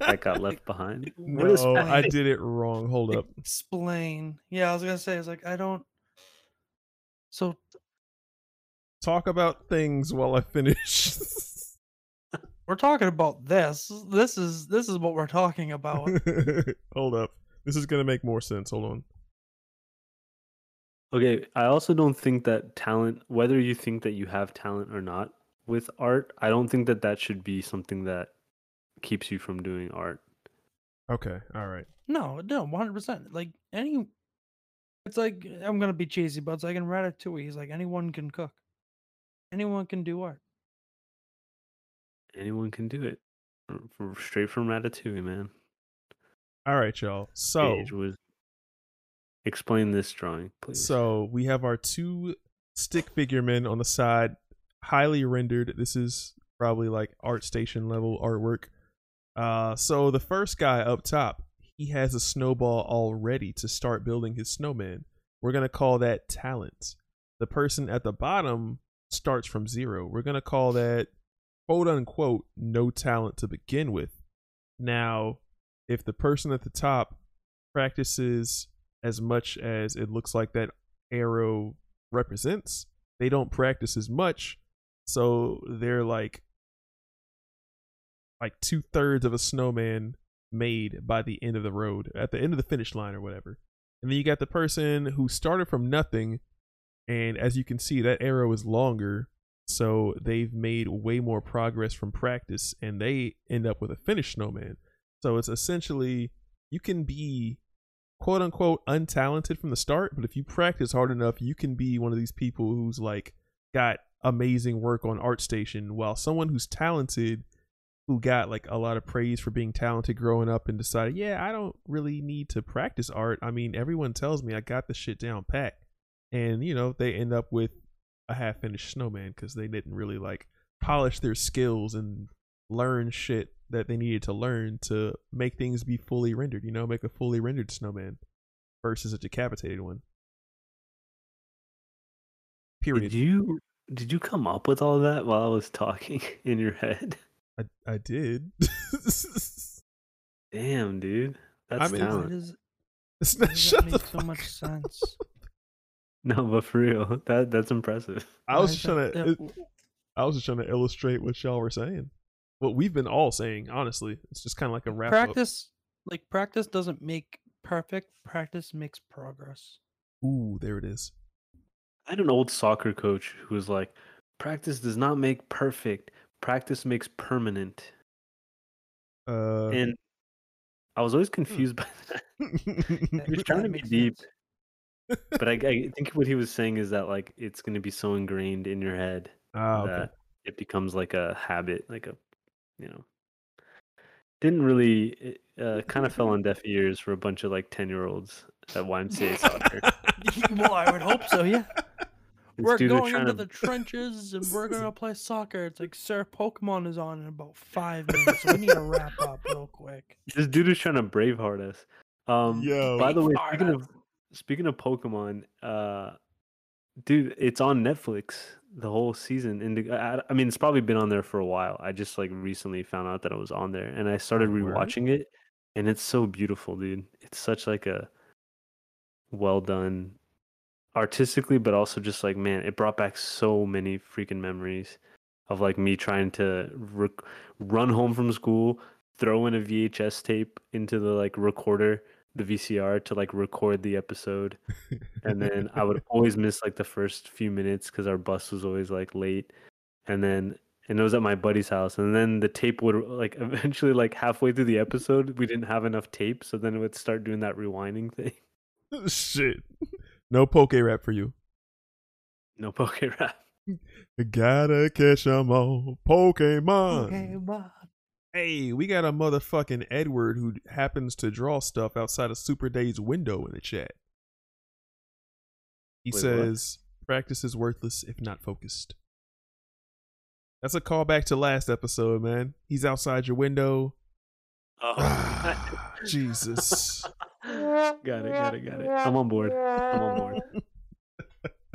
that got left behind. What is no, I happening? did it wrong. Hold up. Explain. Yeah, I was gonna say it's like I don't. So Talk about things while I finish. we're talking about this. This is this is what we're talking about. Hold up. This is gonna make more sense. Hold on. Okay, I also don't think that talent, whether you think that you have talent or not with art, I don't think that that should be something that keeps you from doing art. Okay. All right. No, no, one hundred percent. Like any, it's like I'm gonna be cheesy, but it's like in Ratatouille. He's like anyone can cook, anyone can do art. Anyone can do it. R- r- Straight from Ratatouille, man. All right, y'all. So Gage was explain this drawing, please. So we have our two stick figure men on the side, highly rendered. This is probably like ArtStation level artwork. Uh, so the first guy up top, he has a snowball already to start building his snowman. We're gonna call that talent. The person at the bottom starts from zero. We're gonna call that quote unquote no talent to begin with. Now, if the person at the top practices as much as it looks like that arrow represents, they don't practice as much. So they're like like two thirds of a snowman made by the end of the road, at the end of the finish line or whatever. And then you got the person who started from nothing, and as you can see, that arrow is longer. So they've made way more progress from practice, and they end up with a finished snowman. So it's essentially you can be quote unquote untalented from the start, but if you practice hard enough, you can be one of these people who's like got amazing work on ArtStation, while someone who's talented, who got like a lot of praise for being talented growing up and decided, yeah, I don't really need to practice art. I mean, everyone tells me I got the shit down pat. And, you know, they end up with a half finished snowman because they didn't really like polish their skills and learn shit that they needed to learn to make things be fully rendered, you know, make a fully rendered snowman versus a decapitated one. Period. Did you did you come up with all that while I was talking in your head? I, I did. Damn, dude. That's mean- talent. does, It's not, does shut that the so fuck much up. sense? No, but for real, that that's impressive. I was just trying to. it- I was just trying to illustrate what y'all were saying. What we've been all saying, honestly. It's just kind of like a wrap practice, like practice, doesn't make perfect. Practice makes progress. up. Ooh, there it is. I had an old soccer coach who was like, Practice does not make perfect. Practice makes permanent. Uh, And I was always confused by that. That- He was trying to be deep, but I, I think what he was saying is that like it's going to be so ingrained in your head okay. that it becomes like a habit, like a, you know. Didn't really, it, uh, kind of fell on deaf ears for a bunch of like ten year olds at YMCA soccer. well, I would hope so. Yeah, This we're going into to- the trenches and we're gonna play soccer. It's like, sir, Pokemon is on in about five minutes. So we need to wrap up real quick. This dude is trying to braveheart us. Um, Yo. by the way, speaking us. of speaking of Pokemon, uh, dude, it's on Netflix the whole season. And I, I mean, it's probably been on there for a while. I just like recently found out that it was on there, and I started Word? rewatching it, and it's so beautiful, dude. It's such like a well done artistically, but also just like man, it brought back so many freaking memories of like me trying to rec- run home from school, throw in a VHS tape into the like recorder, the VCR to like record the episode, and then I would always miss like the first few minutes because our bus was always like late, and then and it was at my buddy's house, and then the tape would like eventually like halfway through the episode we didn't have enough tape, so then it would start doing that rewinding thing. Shit. No poke rap for you. No poke rap. Gotta catch 'em all. Pokemon. Pokemon. Hey, we got a motherfucking Edward who happens to draw stuff outside of Superday's window in the chat. He Wait, what? says, practice is worthless if not focused. That's a callback to last episode, man. He's outside your window. Ah, Jesus. got it, got it, got it. I'm on board. I'm on board.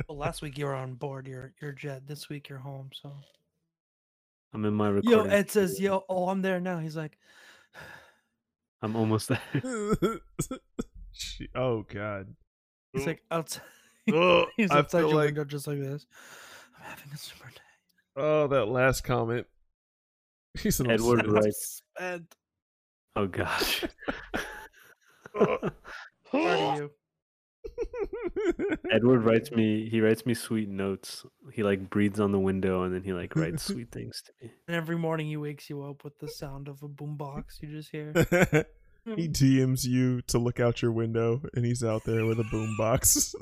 Well, last week you were on board. You're you're Jet. This week you're home. So I'm in my recording. yo. Ed says yo. Oh, I'm there now. He's like, I'm almost there. She- oh, God. he's like outside. Oh, He's I outside feel your like, window just like this. I'm having a super day. oh, that last comment. He's an Edward obsessed- writes. Ed, Oh gosh. Uh, you. Edward writes me. He writes me sweet notes. He like breathes on the window and then he like writes sweet things to me. And every morning he wakes you up with the sound of a boombox. You just hear. Hmm. he DMs you to look out your window, and he's out there with a boombox.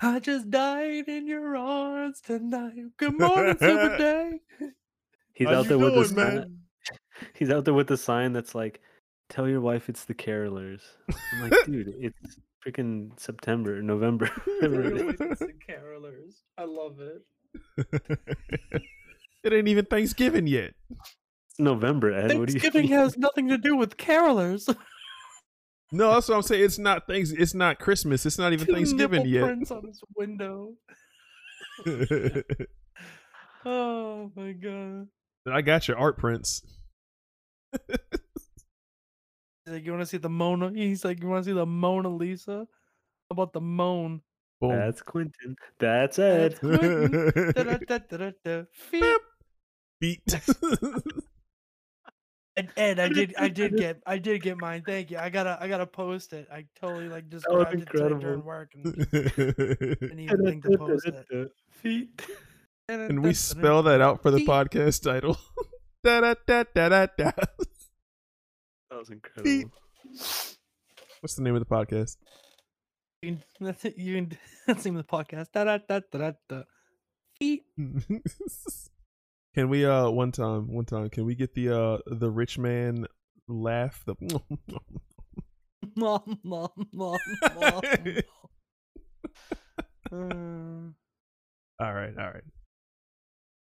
I just died in your arms tonight. Good morning, Superday. He's How out there with doing, sign. man? He's out there with a sign that's like, "Tell your wife it's the carolers." I'm like, dude, it's freaking September, November. it is. The carolers. I love it. it ain't even Thanksgiving yet. It's November, Ed. What do you Thanksgiving has nothing to do with carolers. No, that's what I'm saying. It's not things. It's not Christmas. It's not even Two Thanksgiving nipple yet. prints on his window. Oh my god! I got your art prints. He's like, you want to see the Mona? He's like, you want to see the Mona Lisa? How about the moan? Boom. That's Quentin. That's Ed. That's Quentin. Da-da-da-da-da-da. Feet. Beat. Ed, Ed, I did, I did get, I did get mine. Thank you. I gotta, I gotta post it. I totally like just That was grabbed it during work and didn't even think to post it. Feet. and we spell that out for the podcast title. da da da da da da. That was incredible. What's the name of the podcast? You can, that's it. You that's the name of the podcast. Da da da da da da. Feet. can we uh one time one time can we get the uh the rich man laugh the Mom, mom, mom, mom. Uh, all right all right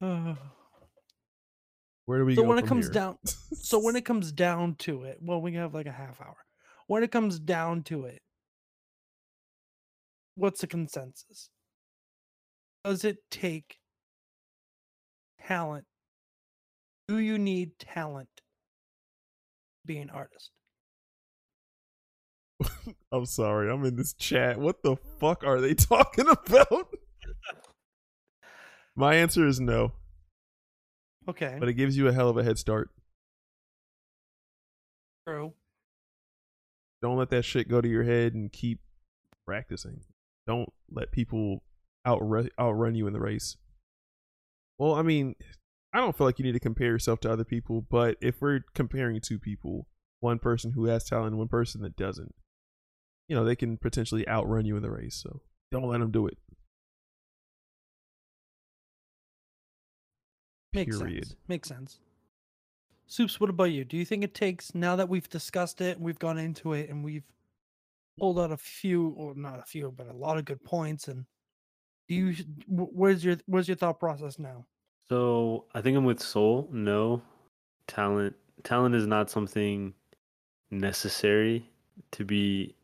uh. where do we So when it comes here? down, so when it comes down to it, well, we have like a half hour. When it comes down to it, what's the consensus? Does it take talent? Do you need talent to be an artist? i'm sorry i'm in this chat what the fuck are they talking about my answer is no Okay, but it gives you a hell of a head start true. don't let that shit go to your head and keep practicing don't let people outrun outrun you in the race Well, I mean, I don't feel like you need to compare yourself to other people, but if we're comparing two people, one person who has talent and one person that doesn't, you know, they can potentially outrun you in the race. So don't let them do it. Makes Period. sense. Makes sense. Soups, what about you? Do you think it takes now that we've discussed it and we've gone into it and we've pulled out a few or not a few, but a lot of good points and do you where's your where's your thought process now? So I think I'm with Soul. No, talent. Talent is not something necessary to be.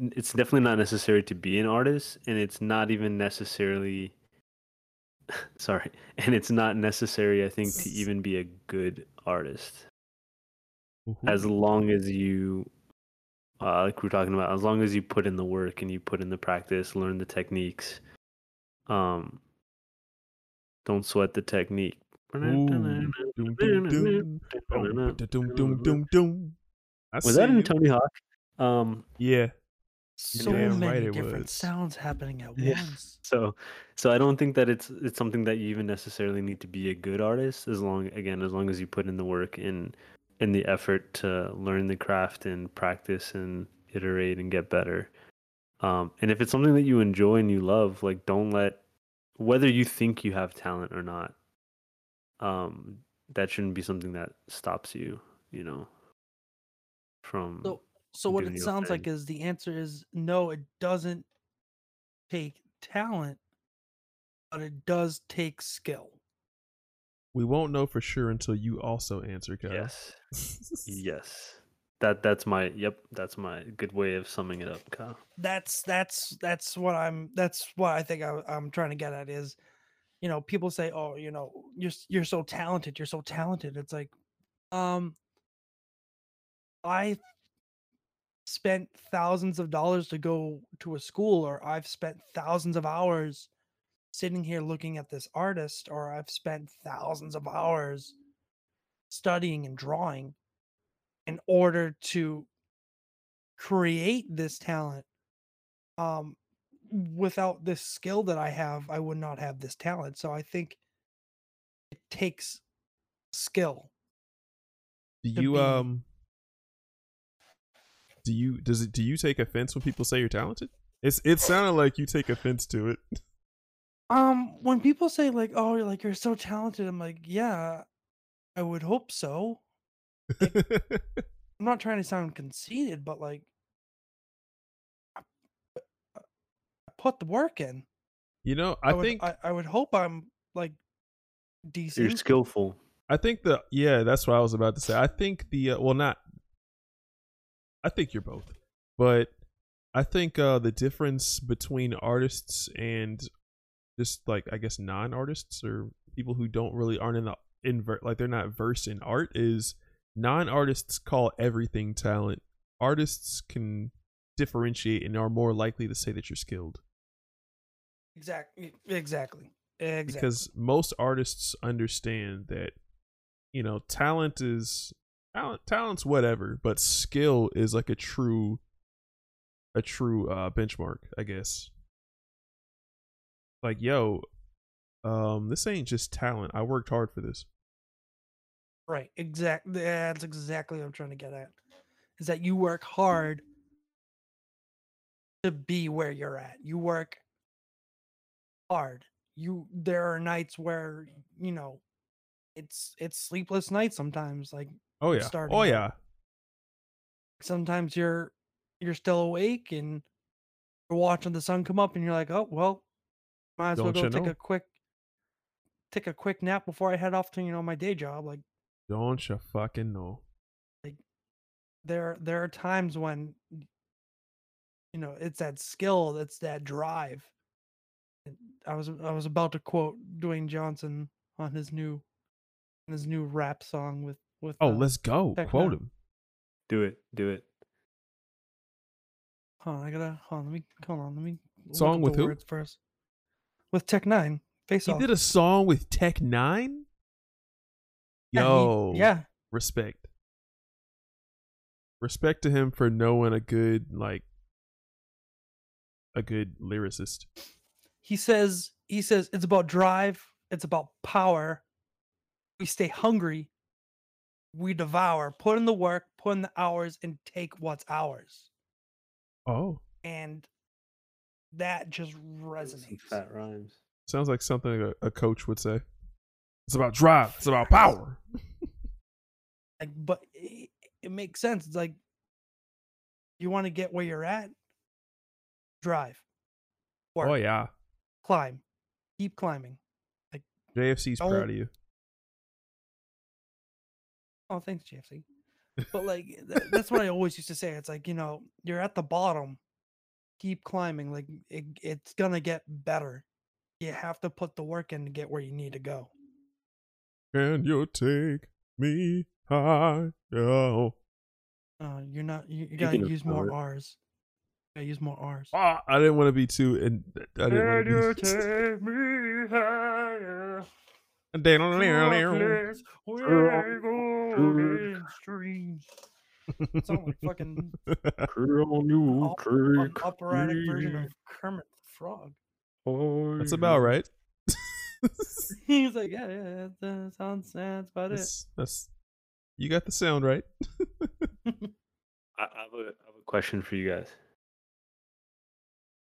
It's definitely not necessary to be an artist, and it's not even necessarily. Sorry, and it's not necessary. I think to even be a good artist, as long as you, uh, like we we're talking about, as long as you put in the work and you put in the practice, learn the techniques. Um, don't sweat the technique. Was that in. Tony Hawk? Um, Yeah. So damn many right different sounds happening at Yeah. once. so so I don't think that it's it's something that you even necessarily need to be a good artist as long again as long as you put in the work and in the effort to learn the craft and practice and iterate and get better. Um, and if it's something that you enjoy and you love, like don't let whether you think you have talent or not, um, that shouldn't be something that stops you, you know, from So so what it sounds like is the answer is no, it doesn't take talent, but it does take skill. We won't know for sure until you also answer, Kyle. yes. Yes. That that's my yep, that's my good way of summing it up, Kyle. that's that's that's what I'm that's what I think I, I'm trying to get at is, you know, people say, oh, you know, you're you're so talented, you're so talented. It's like, um, I spent thousands of dollars to go to a school, or I've spent thousands of hours sitting here looking at this artist, or I've spent thousands of hours studying and drawing in order to create this talent um without this skill that i have i would not have this talent. So i think it takes skill Do you um do you does it do you take offense when people say you're talented? It's it sounded like you take offense to it. um when people say like oh you're like you're so talented i'm like yeah i would hope so i'm not trying to sound conceited but like I I put the work in you know, I, would, think I, I would hope i'm like You're decent skillful. I think the yeah, that's what I was about to say. I think the uh, well, not. I think you're both, but I think uh the difference between artists and just like I guess non-artists or people who don't really aren't in the invert like they're not versed in art is non-artists call everything talent. Artists can differentiate and are more likely to say that you're skilled. Exactly exactly exactly. Because most artists understand that you know talent is talent talent's whatever but skill is like a true a true uh benchmark i guess like yo um this ain't just talent i worked hard for this Right. Exactly. That's exactly what I'm trying to get at. Is that you work hard to be where you're at. You work hard. You there are nights where, you know, it's it's sleepless nights sometimes. Like oh yeah Starting oh yeah sometimes you're you're still awake and you're watching the sun come up and you're like, "Oh, well, might as well Don't go take know? a quick take a quick nap before I head off to, you know, my day job." Like don't you fucking know Like, there there are times when you know it's that skill it's that drive And i was i was about to quote dwayne johnson on his new his new rap song with with oh uh, let's go Tech quote Nine. him Do it. Do it. hold on i gotta hold on let me hold on let me Song with who? first with Tech N9ne face he off He did a song with Tech N9ne Yeah, he- yo yeah respect respect to him for knowing a good like a good lyricist he says he says it's about drive It's about power. We stay hungry. We devour. Put in the work. Put in the hours, and take what's ours. Oh, And that just resonates. fat rhymes. sounds like something a, a coach would say. It's about drive. It's about power. Like, but it, it makes sense. It's like you want to get where you're at. Drive. Oh, work. Oh yeah, Climb. Keep climbing. JFC's Don't- proud of you. Oh, thanks, JFC. But like th- that's what I always used to say. It's like you know you're at the bottom, keep climbing. Like it, it's gonna get better. You have to put the work in to get where you need to go. Can you take me higher? Oh, Uh, you're not. You, you gotta use more power- R's. You gotta use more R's. Ah, I didn't want to be too. And I didn't want to be. take me higher? Streams. Sound like fucking on op- operatic version of Kermit the Frog. That's about right. He's like, yeah, yeah, that sounds that's about it. that's, that's you got the sound right. I, I, have a, I have a question for you guys.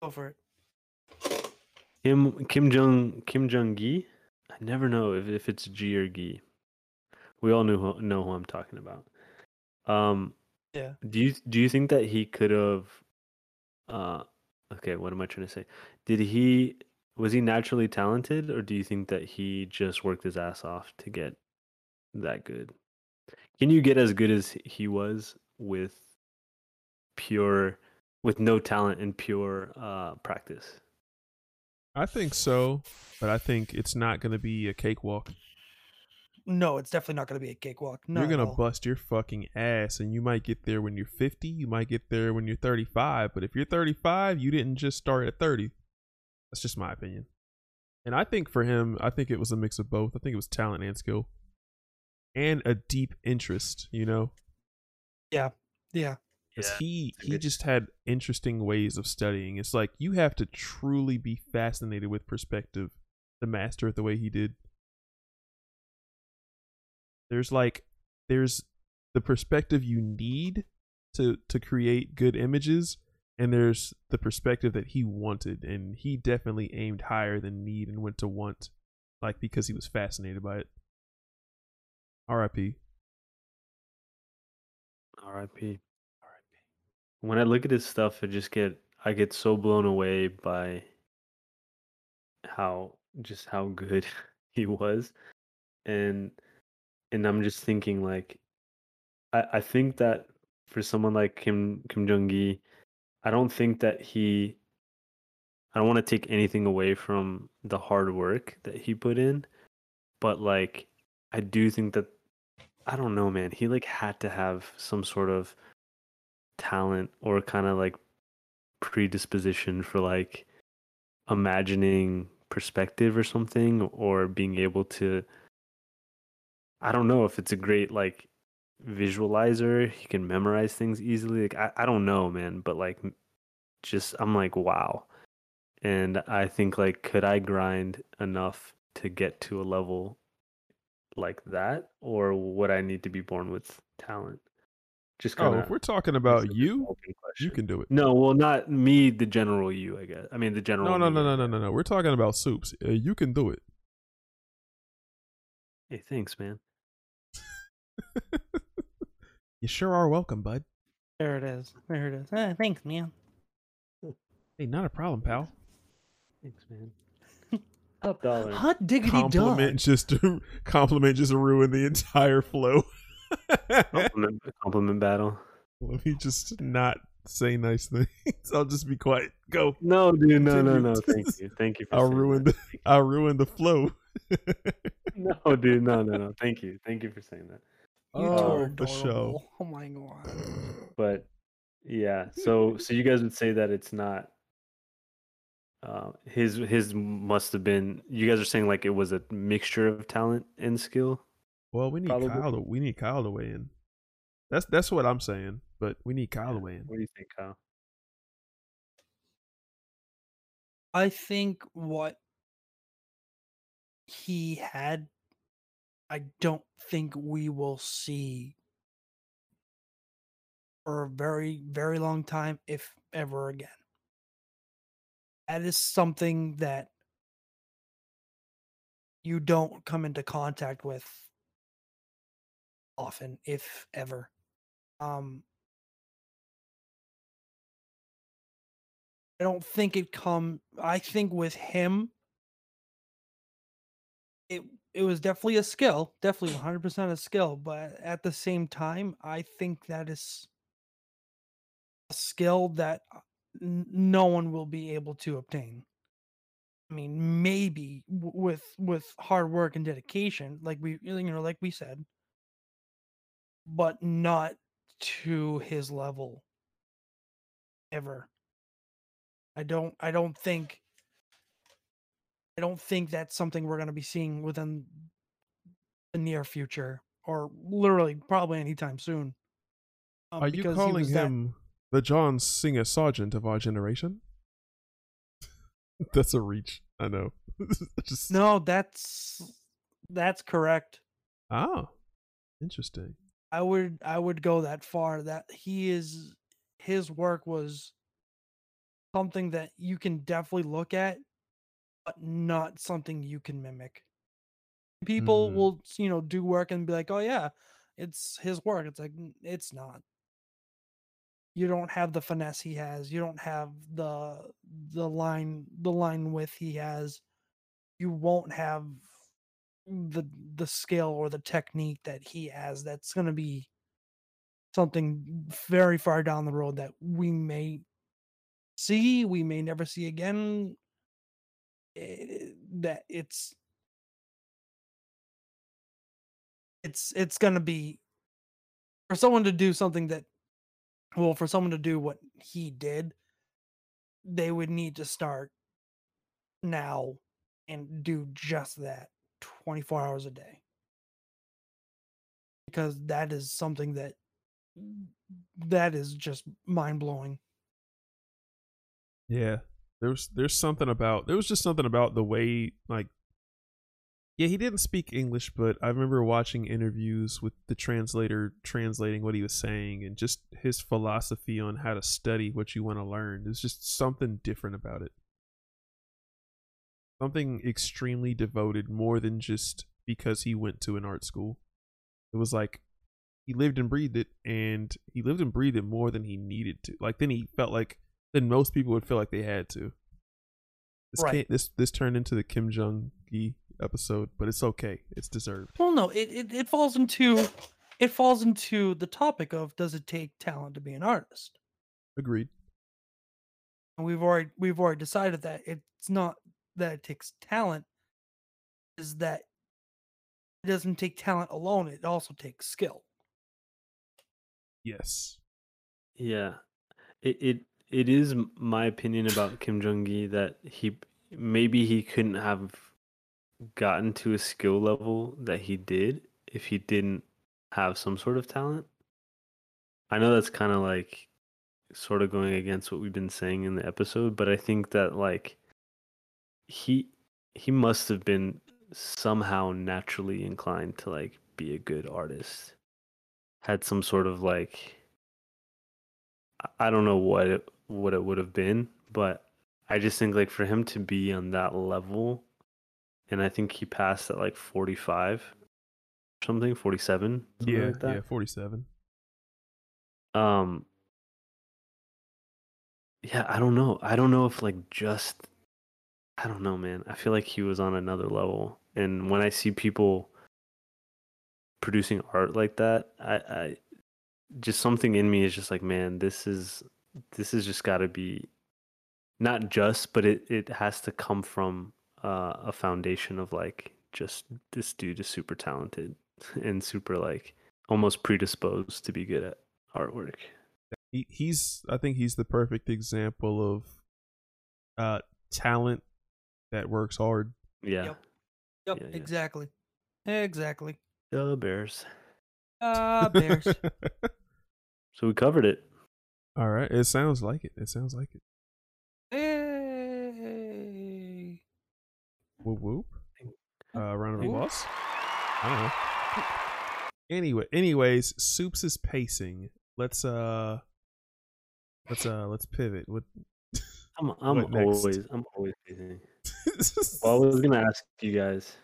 Go for it. Kim Kim Jung Kim Jung Gi. I never know if, if it's G or G. We all know who, know who I'm talking about. Um, Yeah. Do you do you think that he could have? Uh, okay. What am I trying to say? Did he was he naturally talented, or do you think that he just worked his ass off to get that good? Can you get as good as he was with pure, with no talent and pure uh, practice? I think so, but I think it's not going to be a cakewalk. No, it's definitely not going to be a cakewalk. No, You're gonna bust your fucking ass, and you might get there when you're 50. You might get there when you're 35. But if you're 35, you didn't just start at 30. That's just my opinion. And I think for him, I think it was a mix of both. I think it was talent and skill, and a deep interest. You know, Yeah. Yeah. Because Yeah, he he good- just had interesting ways of studying. It's like you have to truly be fascinated with perspective to master it the way he did. There's like there's the perspective you need to to create good images and there's the perspective that he wanted and he definitely aimed higher than need and went to want like because he was fascinated by it. RIP. R.I.P. When I look at his stuff, I just get I get so blown away by how just how good he was, and and I'm just thinking like, I I think that for someone like Kim Kim Jung Gi, I don't think that he. I don't want to take anything away from the hard work that he put in, but like I do think that I don't know, man. He like had to have some sort of talent or kind of like predisposition for like imagining perspective or something or being able to I don't know if it's a great like visualizer, he can memorize things easily. Like I, I don't know, man, but like just I'm like wow. And I think like could I grind enough to get to a level like that or would I need to be born with talent? Just Oh, if we're talking about you, you can do it. No, well, not me, the general you, I guess. I mean, the general. No, no, no, no, no, no, no. We're talking about soups. Uh, you can do it. Hey, thanks, man. You sure are welcome, bud. There it is. There it is. Eh, thanks, man. Hey, not a problem, pal. Thanks, man. Top dollar. Hot diggity Compliment dog. just to compliment just ruined the entire flow. Compliment, compliment battle. Let me just not say nice things. I'll just be quiet. Go. No, dude, no, no, Continue. no. Thank you, thank you. For I'll saying ruin that. the I'll ruin the flow. No, dude, no, no, no. Thank you, thank you for saying that. You two Oh, are for show. Oh my god. But yeah, so so you guys would say that it's not. Uh, his his must have been. You guys are saying like it was a mixture of talent and skill. Well, we need Probably. Kyle. To, we need Kyle to weigh in. That's that's what I'm saying. But we need Kyle to weigh in. What do you think, Kyle? I think what he had, I don't think we will see for a very, very long time, if ever again. That is something that you don't come into contact with often, if ever. Um, I don't think it come. I think with him, it it was definitely a skill, definitely 100% a skill. But at the same time, I think that is a skill that uh, n- no one will be able to obtain. I mean, maybe w- with with hard work and dedication, like we you know, like we said, but not to his level ever. I don't I don't think I don't think that's something we're going to be seeing within the near future or literally probably anytime soon. Um, Are you calling was that- him the John Singer Sargent of our generation? That's a reach. I know. Just No, that's that's correct. Oh, interesting. I would I would go that far that he is his work was something that you can definitely look at but not something you can mimic. People Mm. will you know do work and be like, "Oh yeah, it's his work." It's like it's not. You don't have the finesse he has. You don't have the the line the line width he has. You won't have the the skill or the technique that he has that's going to be something very far down the road that we may see we may never see again eh, that it's it's it's going to be for someone to do something that well for someone to do what he did they would need to start now and do just that 24 hours a day because that is something that mm, that is just mind-blowing Yeah. There's there's something about there was just something about the way like yeah, he didn't speak English, but I remember watching interviews with the translator translating what he was saying and just his philosophy on how to study what you want to learn. There's just something different about it. Something extremely devoted more than just because he went to an art school. It was like he lived and breathed it and he lived and breathed it more than he needed to. Like then he felt like then most people would feel like they had to. This Right. can't, this this turned into the Kim Jung Gi episode, but it's okay. It's deserved. well no it, it it falls into it falls into the topic of does it take talent to be an artist Agreed. and we've already we've already decided that it's not that it takes talent is that it doesn't take talent alone it also takes skill Yes. Yeah, it it it is my opinion about Kim Jung Gi that he maybe he couldn't have gotten to a skill level that he did if he didn't have some sort of talent. I know that's kind of like sort of going against what we've been saying in the episode, but I think that like he he must have been somehow naturally inclined to like be a good artist. Had some sort of like I- don't know what it what it would have been, but I just think like for him to be on that level, and I think he passed at like forty five, something forty seven, Yeah. like yeah. Forty-seven. Um. Yeah, I don't know. I don't know if like just, I don't know, man. I feel like he was on another level, and when I see people producing art like that, I, I just something in me is just like, man, this is this has just got to be not just, but it it has to come from uh, a foundation of like just this dude is super talented and super like almost predisposed to be good at artwork. He, he's. I think he's the perfect example of uh talent that works hard. Yeah. Yep. yep Yeah, yeah. exactly exactly The Bears. ah bears So we covered it. All right. It sounds like it. It sounds like it. hey Whoop whoop. Uh, round of Ooh. applause. I don't know. Anyway, anyways, Soups is pacing. Let's uh, let's uh, let's pivot. What? I'm I'm What always I'm always busy. Well, I was gonna ask you guys,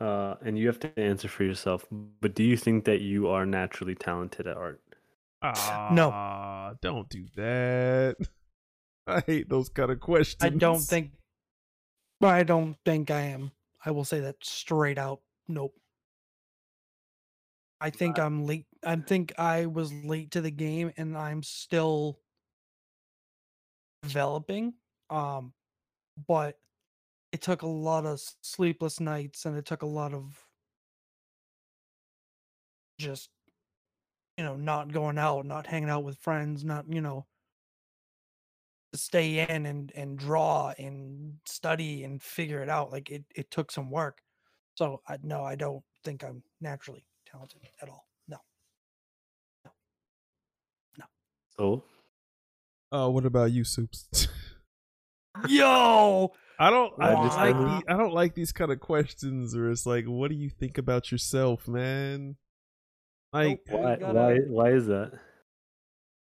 uh, and you have to answer for yourself. But do you think that you are naturally talented at art? No. Ah, don't do that. I hate those kind of questions. I don't think. I don't think I am. I will say that straight out. Nope. I think I'm late. I think I was late to the game, and I'm still developing. Um, but it took a lot of sleepless nights, and it took a lot of just, you know, not going out, not hanging out with friends, not you know, to stay in and and draw and study and figure it out. Like it, it took some work. So I no, I don't think I'm naturally talented at all. No. No. No. So Uh, what about you, Soups? Yo, I don't. I, I just just- like the, I don't like these kind of questions where it's like, "What do you think about yourself, man?" Like, why gotta- why why is that?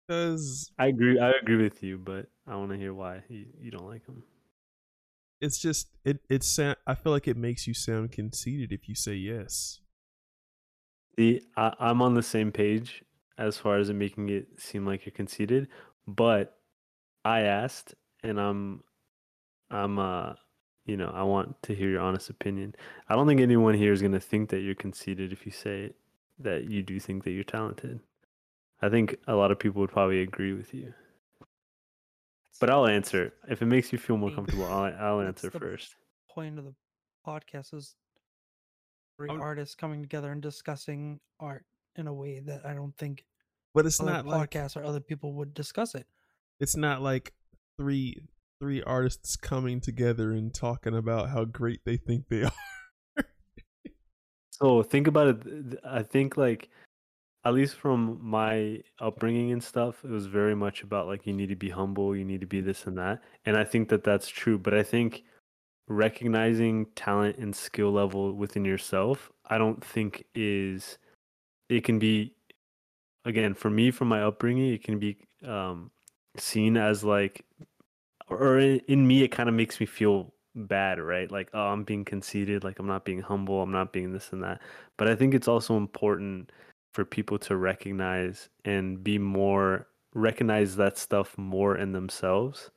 because I agree I agree with you, but I want to hear why you, you don't like him. it's just it. It's. sa- I feel like it makes you sound conceited if you say yes. See, I, I'm on the same page as far as it making it seem like you're conceited, but I asked, and I'm, I'm, uh, you know, I want to hear your honest opinion. I don't think anyone here is gonna think that you're conceited if you say that you do think that you're talented. I think a lot of people would probably agree with you. But I'll answer if it makes you feel more comfortable. I'll I'll answer the- first. point of the podcast is three I would- artists coming together and discussing art in a way that I don't think But it's other not like podcasts or other people would discuss it. it's not like three three artists coming together and talking about how great they think they are. So think about it. I think like, at least from my upbringing and stuff, it was very much about like you need to be humble, you need to be this and that, and I think that that's true. But I think recognizing talent and skill level within yourself, I don't think is it can be again for me from my upbringing, it can be um, seen as like or in, in me it kind of makes me feel bad right? Like oh i'm being conceited like i'm not being humble i'm not being this and that. But i think it's also important for people to recognize and be more recognize that stuff more in themselves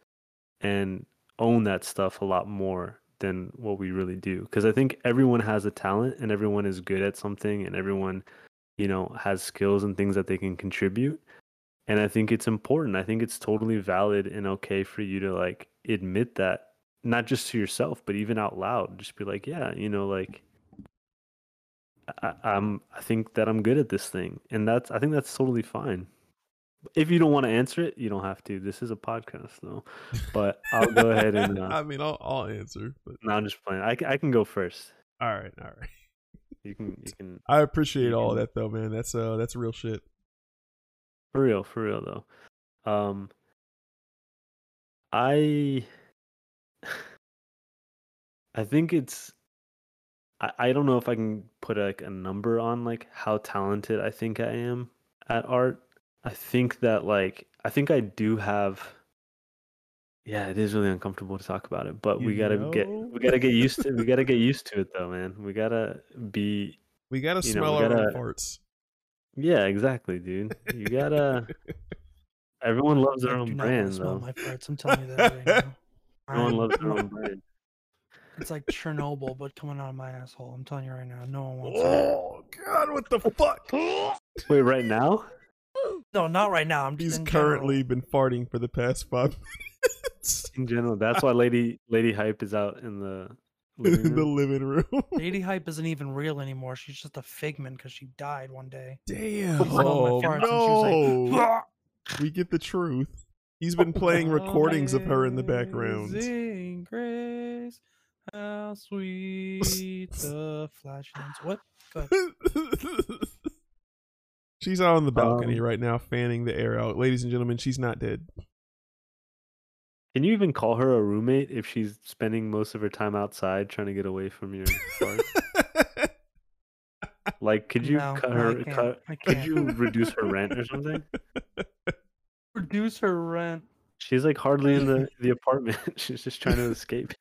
and own that stuff a lot more than what we really do. Because i think everyone has a talent and everyone is good at something and everyone you know has skills and things that they can contribute and i think it's important. I think it's totally valid and okay for you to like admit that not just to yourself but even out loud. Just be like yeah you know like I, i'm i think that i'm good at this thing. And that's i think that's totally fine. If you don't want to answer it you don't have to. This is a podcast though. But i'll go ahead and uh, I mean, I'll I'll answer, but no i'm just playing. I, I can go first. All right, all right. you can you can I appreciate You all can- that though, man. That's uh that's real shit. For real, for real though. Um I I think it's I, I don't know if I can put like a number on like how talented I think I am at art. I think that like I think I do have yeah, it is really uncomfortable to talk about it, but we gotta get we gotta get used to we gotta get used to it though, man. We gotta be We gotta You know, smell we our own gotta- farts. Yeah, exactly, dude. You gotta everyone loves their I own do not brand smell though. my farts. I'm telling you that right now. Everyone I'm- loves their own brand. It's like Chernobyl, but coming out of my asshole. I'm telling you right now, no one wants it. oh God, what the fuck? Wait, right now? No, not right now. I'm just He's in general. currently been farting for the past five minutes In general, that's why Lady Lady Hype is out in the living in the living room. Lady Hype isn't even real anymore. She's just a figment because she died one day. Damn! She smelled my Oh farts and she was no! like, we get the truth. He's been playing recordings of her in the background. Amazing grace, how sweet the flashlands. What? She's out on the balcony Um, right now, fanning the air out. Ladies and gentlemen, she's not dead. Can you even call her a roommate if she's spending most of her time outside trying to get away from your fart? Like, could you No, cut I her? can't. Cut, I could can't. you reduce her rent or something? Reduce her rent. She's like hardly in the the apartment. She's just trying to escape.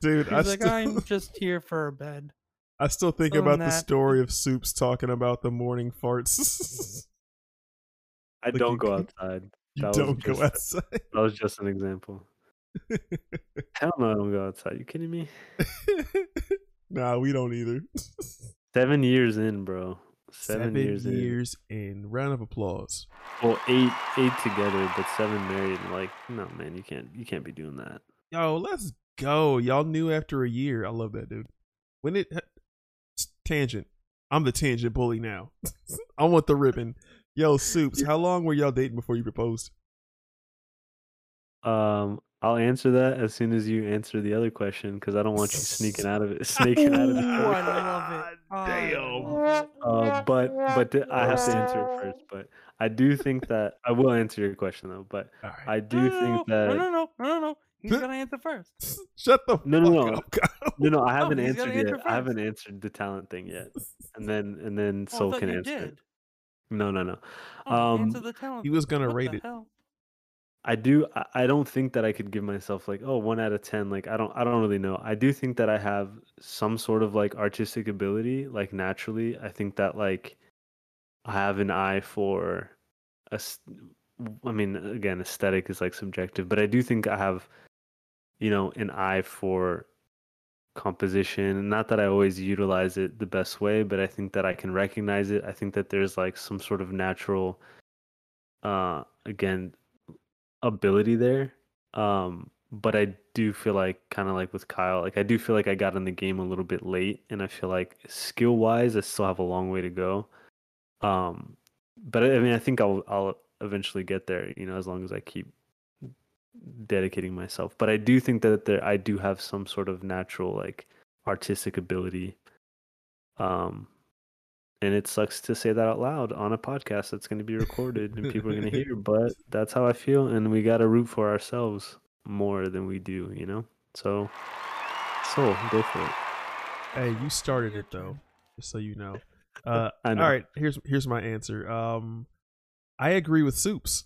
Dude, I He's like, still, I'm just here for a bed. I still think Other than about the that- story of Soups talking about the morning farts. I Like don't you- go outside. you That was don't go just- outside. That was just an example. Hell no, I don't go outside. You kidding me? nah, we don't either. Seven years in, bro. Seven, Seven, years, years, in. in. Round of applause. Well, eight, eight together, but seven married. Like, no, man, you can't, you can't be doing that. Yo, let's go. Y'all knew after a year. I love that, dude. When it tangent, I'm the tangent bully now. I want the ribbon. Yo, Soups, how long were y'all dating before you proposed? Um, I'll answer that as soon as you answer the other question because I don't want you sneaking out of it. Sneaking out of Ooh, it. I love it. Damn. Uh, but but th- I have to answer it first. But I do think that I will answer your question though. But All right. I do no, think no, that No, no, no, no, no, no. He's gonna answer first. Shut the No, no, fuck no. up, no, no, I haven't he's answered yet. answer I haven't answered the talent thing yet, and then and then Oh, Soul thought can you answer. it. No, no, no. Oh, Um, the talent. He was gonna What rate it. hell? I do. I, don't think that I could give myself like oh one out of ten. Like I don't. I don't really know. I do think that I have some sort of like artistic ability, like naturally. I think that like I have an eye for a. I mean, again, aesthetic is like subjective, but I do think I have, you know, an eye for composition. Not that I always utilize it the best way, but I think that I can recognize it. I think that there's like some sort of natural, uh, again, ability there. Um, but I do feel like kind of like with Kyle, like I do feel like I got in the game a little bit late, and I feel like skill wise, I still have a long way to go. Um, but I I mean, I think I'll I'll eventually get there. You know, as long as I keep dedicating myself. But I do think that there I do have some sort of natural like artistic ability. Um, and it sucks to say that out loud on a podcast that's going to be recorded and people are going to hear. But that's how I feel, and we got to root for ourselves more than we do. You know, so so go for it. Hey, you started it though, just so you know. Uh, I know. right, here's here's my answer. Um, I agree with Soups.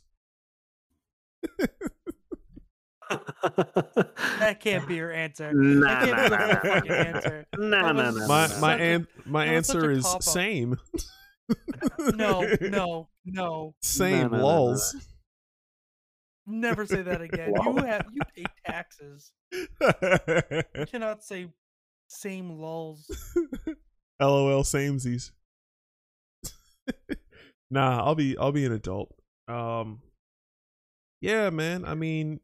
That can't be your answer. Nah, that can't be nah, whole nah, fucking nah. answer. Nah, nah, nah, My my a- an, my that was such a answer is cop-out. same. No, no, no. Same no, no, no, lols. Never say that again. You have you pay taxes. You cannot say same lulls. LOL samesies. nah, I'll be I'll be an adult. Um Yeah, man. I mean,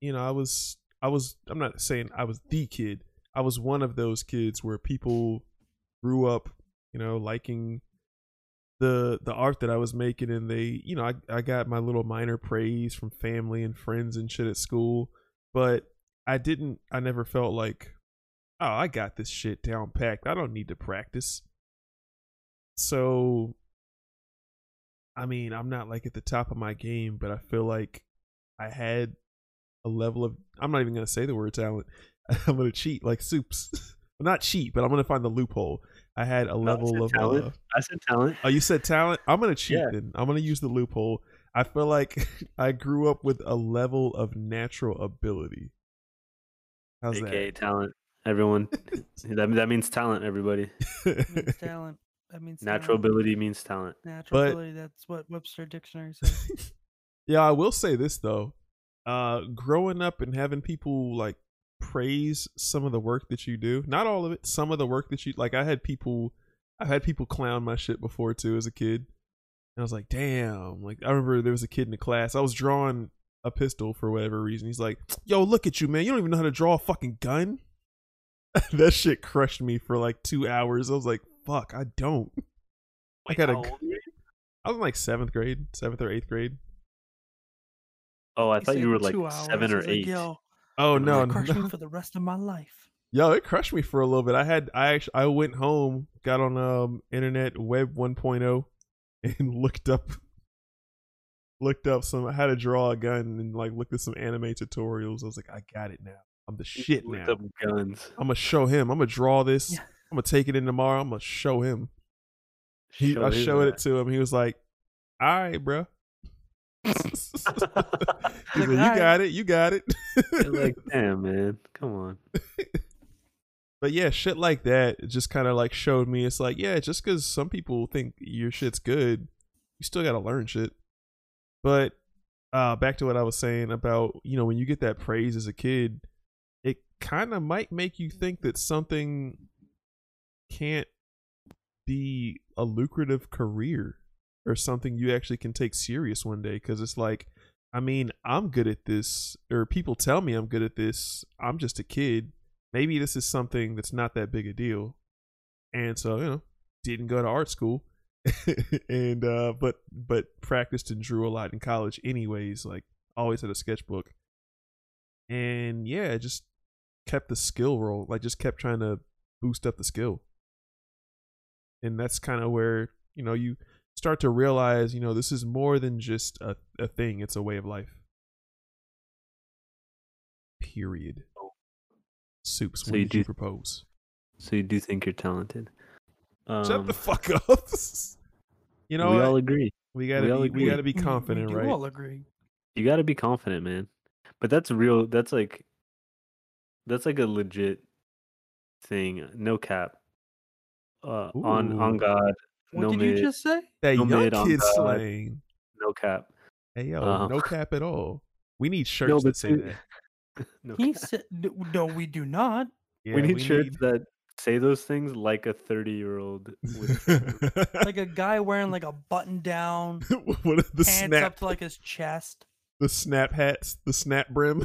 you know, I was I was I'm not saying I was the kid. I was one of those kids where people grew up, you know, liking the the art that I was making and they, you know, I I got my little minor praise from family and friends and shit at school, but I didn't I never felt like oh, I got this shit down packed. I don't need to practice. So, I mean, I'm not like at the top of my game, but I feel like I had a level of. I'm not even going to say the word talent. I'm going to cheat like soups. well, not cheat, but I'm going to find the loophole. I had a No, level said of. talent. Uh, I said talent. oh, you said talent? I'm going to cheat Yeah. then. I'm going to use the loophole. I feel like I grew up with a level of natural ability. How's AKA talent. Everyone, that that means talent. Everybody, means talent. That means natural talent. ability means talent. Natural But- ability. That's what Webster Dictionary says. yeah, I will say this though. Uh growing up and having people like praise some of the work that you do. Not all of it, some of the work that you like I had people I've had people clown my shit before too as a kid. And I was like, "Damn." Like I remember there was a kid in the class. I was drawing a pistol for whatever reason. He's like, "Yo, look at you, man. You don't even know how to draw a fucking gun." that shit crushed me for like 2 hours. I was like, "Fuck, I don't." I got a how old were you? I was in like 7th grade, 7th or 8th grade. Oh, I He thought you were like hours. seven or He's like, eight. Yo, Oh no, that no, crushed me for the rest of my life. Yo, it crushed me for a little bit. I had I actually I went home, got on um internet web 1.0 and looked up looked up some how to draw a gun and like looked at some anime tutorials. I was like, I got it now. I'm the shit now. up guns. I'm gonna show him. I'm gonna draw this. Yeah. I'm gonna take it in tomorrow. I'm gonna show him. He, I his showed it to him. He was like, "All right, bro." Like, you got it. You got it. Like, damn, man, come on. but yeah, shit like that just kind of like showed me. It's like, yeah, just because some people think your shit's good, you still got to learn shit. But uh, back to what I was saying about you know when you get that praise as a kid, it kind of might make you think that something can't be a lucrative career or something you actually can take serious one day because it's like i mean i'm good at this or people tell me i'm good at this i'm just a kid maybe this is something that's not that big a deal. And so you know didn't go to art school and uh but but practiced and drew a lot in college anyways like always had a sketchbook. And yeah just kept the skill roll like just kept trying to boost up the skill. And that's kind of where you know you start to realize you know this is more than just a, a thing it's a way of life period soups So what you did you do- propose So you do think you're talented? Um, shut the fuck up you know we what? all agree. we gotta we all be, we gotta be We- we confident do right all agree. You got to be confident, man. But that's real. That's like, that's like a legit thing. No cap. Uh, on on God. What no did mid. you just say? that no young mid on kid slang No cap. hey yo Um, no cap at all we need shirts no, that say that no He cap. said, "No, no, we do not." yeah, we need shirts that say those things like a 30 year old. Like a guy wearing like a button down, what are the pants snap up to like his chest. the snap hats, the snap brim,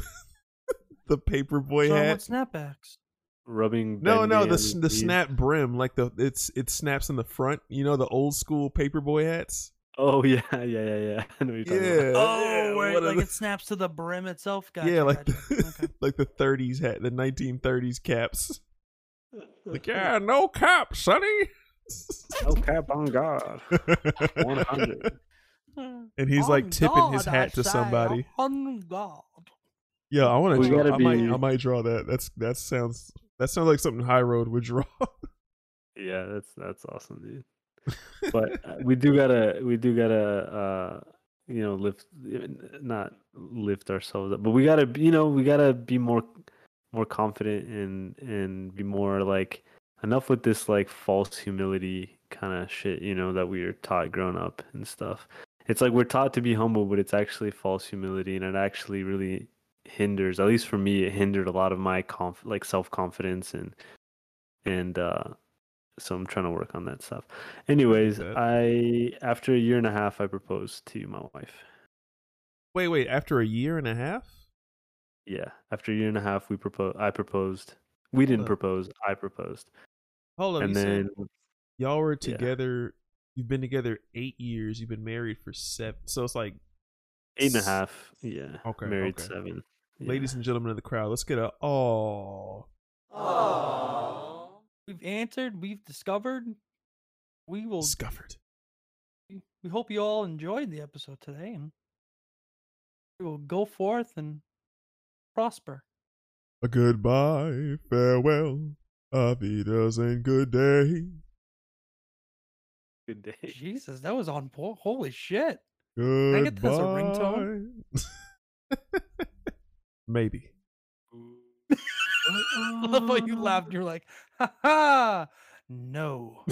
the paper boy What's wrong hat. with snapbacks? Rubbing. No, no, the on s- his the knees. snap brim, like the it's it snaps in the front. You know the old school paperboy hats. Oh yeah, yeah, yeah, yeah. I know you're talking Yeah, about. Oh, yeah, where what are like the- it snaps to the brim itself. Gotcha, yeah, like gotcha. the, Okay. like the 30s hat, the 1930s caps. Like yeah, no cap, sonny. No cap on God. 100. and he's like On tipping his God, I hat to say, somebody. On God. Yeah, I want to draw. gotta I might, I might draw that. That's that sounds that sounds like something High Road would draw. Yeah, that's that's awesome, dude. But uh, we do gotta we do gotta uh you know lift not lift ourselves up, but we gotta you know we gotta be more more confident and and be more like enough with this like false humility kind of shit you know that we are taught growing up and stuff. It's like we're taught to be humble, but it's actually false humility, and it actually really hinders. At least for me, it hindered a lot of my conf like self confidence and and uh so I'm trying to work on that stuff. Anyways. I after a year and a half, I proposed to my wife. wait, wait. After a year and a half, Yeah, after a year and a half, we proposed. I proposed. We didn't propose. I proposed, hold on. and said then y'all were yeah. together. You've been together eight years. You've been married for seven. So it's like, eight and a half. Yeah, Okay, married okay. seven. Yeah. ladies and gentlemen of the crowd, let's get a oh. We've answered. We've discovered. We will. Discovered. We hope you all enjoyed the episode today, and we will go forth and prosper. A goodbye, farewell, Avidas, and good day. good day. Jesus, that was on point. Holy shit! I get this as a ringtone? Maybe. I love how you laughed. You're like, ha ha. No.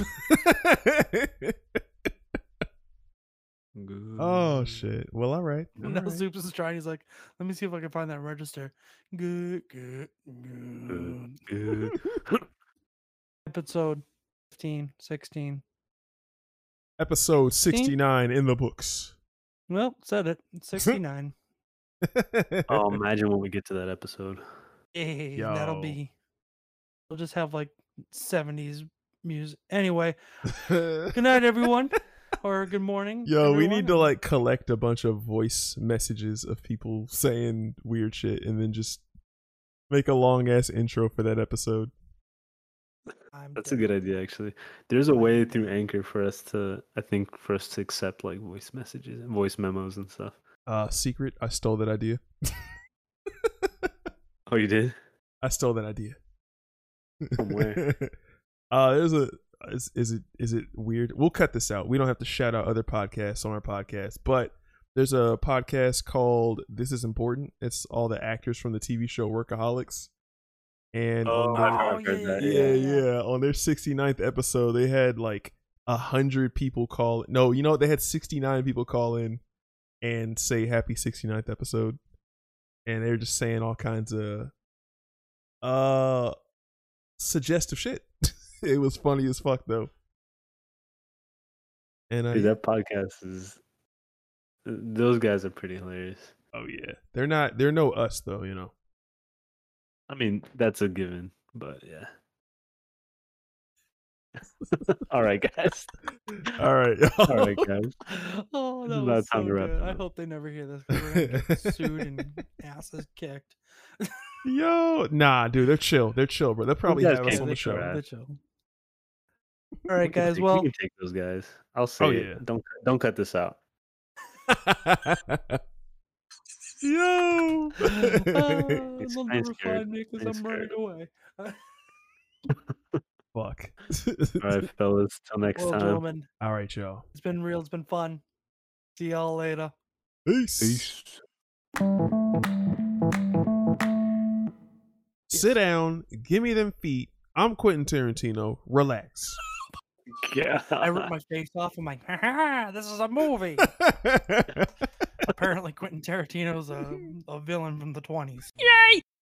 oh shit. Well, all right. all now right. Soups is trying. He's like, let me see if I can find that register. Good, good, good. Good, good. Episode 15, 16. Episode sixty-nine in the books. Well, said it. 69. Oh, imagine when we get to that episode. Yay, that'll be. We'll just have like 70s music. Anyway, good night, everyone. or good morning. Yo, we need to like collect a bunch of voice messages of people saying weird shit and then just make a long ass intro for that episode. I'm That's a good idea, actually. There's a way through Anchor for us to, I think, for us to accept like voice messages and voice memos and stuff. Uh, secret. I stole that idea. Oh, you did? I stole that idea. From where? uh, there's a. Is, is it is it weird? We'll cut this out. We don't have to shout out other podcasts on our podcast, but there's a podcast called "This Is Important." It's all the actors from the TV show Workaholics, and Oh, on I've heard- heard yeah, that, yeah, yeah. yeah. On their 69th episode, they had like a hundred people call. No, you know what? They had 69 people call in and say happy 69th episode, and they're just saying all kinds of uh suggestive shit. it was funny as fuck though. And I, Dude, that podcast is. Those guys are pretty hilarious. oh yeah, they're not. They're no us though. You know. I mean, that's a given, but yeah. All right, guys. All right, All right, guys. Oh, This that is was about so time to wrap good. I hope they never hear this. 'cause We're gonna get sued and asses kicked. Yo, nah, dude, they're chill. They're chill, bro. They'll probably have us on the take show. ass. They chill. All right, guys. take- Well, we can take those guys. I'll say Oh, it. Don't don't cut this out. Yo. uh, they'll It's never find me because I'm running away. Fuck. All right, fellas. Till next well, time. gentlemen, All right, y'all. it's been real. It's been fun. See y'all later. Peace. Peace. Sit down. Give me them feet. I'm Quentin Tarantino. Relax. Yeah. I ripped my face off. I'm like, ha ha, this is a movie. Apparently, Quentin Tarantino's a, a villain from the 20s.